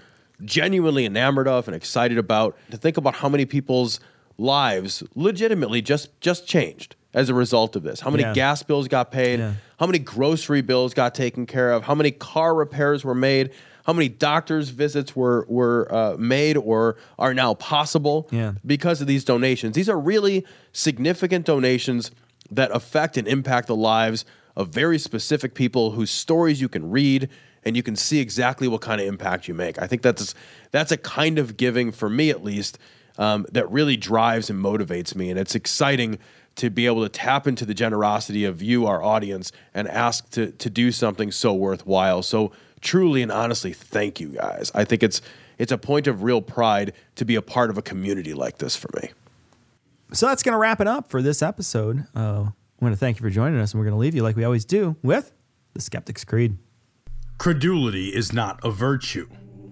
A: genuinely enamored of and excited about. To think about how many people's lives legitimately just just changed as a result of this. How many
D: Yeah.
A: gas bills got paid? How many grocery bills got taken care of? How many car repairs were made? How many doctors' visits were were uh, made or are now possible?
D: Yeah.
A: because of these donations. These are really significant donations that affect and impact the lives of very specific people whose stories you can read and you can see exactly what kind of impact you make. I think that's that's a kind of giving for me at least um, that really drives and motivates me, and it's exciting to be able to tap into the generosity of you, our audience, and ask to to do something so worthwhile. So truly and honestly, thank you guys. I think it's it's a point of real pride to be a part of a community like this for me.
D: So that's going to wrap it up for this episode. Uh, I want to thank you for joining us, and we're going to leave you like we always do with the Skeptic's Creed.
P: Credulity is not a virtue.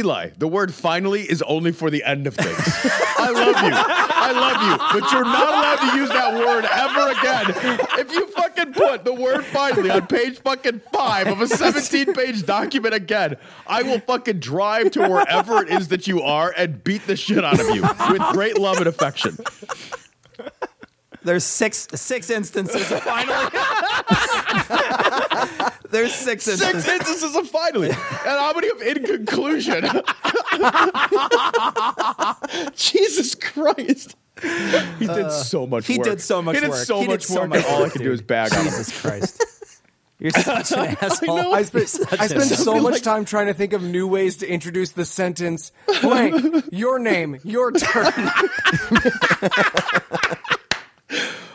A: Eli, the word finally is only for the end of things. I love you. I love you. But you're not allowed to use that word ever again. If you fucking put the word finally on page fucking five of a 17 page document again, I will fucking drive to wherever it is that you are and beat the shit out of you with great love and affection.
D: There's six six instances of finally. There's six
A: Six
D: instances.
A: instances of finally. And how many of in conclusion? Jesus Christ. He did uh, so much
D: he
A: work.
D: did so much
A: He did
D: work.
A: so
D: He did
A: much
D: so
A: work,
D: much
A: and all I
D: work,
A: could do
D: dude.
A: is bag on him.
D: Jesus Christ. You're such an asshole.
G: I spent, I spent so much time trying to think of new ways to introduce the sentence blank, your name, your turn.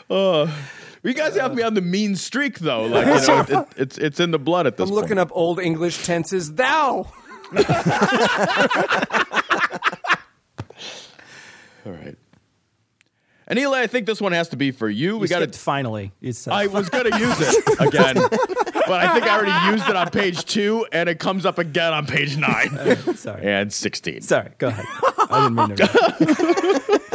A: Uh, you guys have me on the mean streak, though. Like, you know, it, it, it's it's in the blood at this point.
G: I'm
A: point.
G: looking up old English tenses. Thou.
A: All right. And Eli, I think this one has to be for you. we got it
D: finally. You said
A: I was gonna use it again, but I think I already used it on page two, and it comes up again on page nine
D: Sorry.
A: and sixteen.
D: Sorry. Go ahead. I didn't mean to.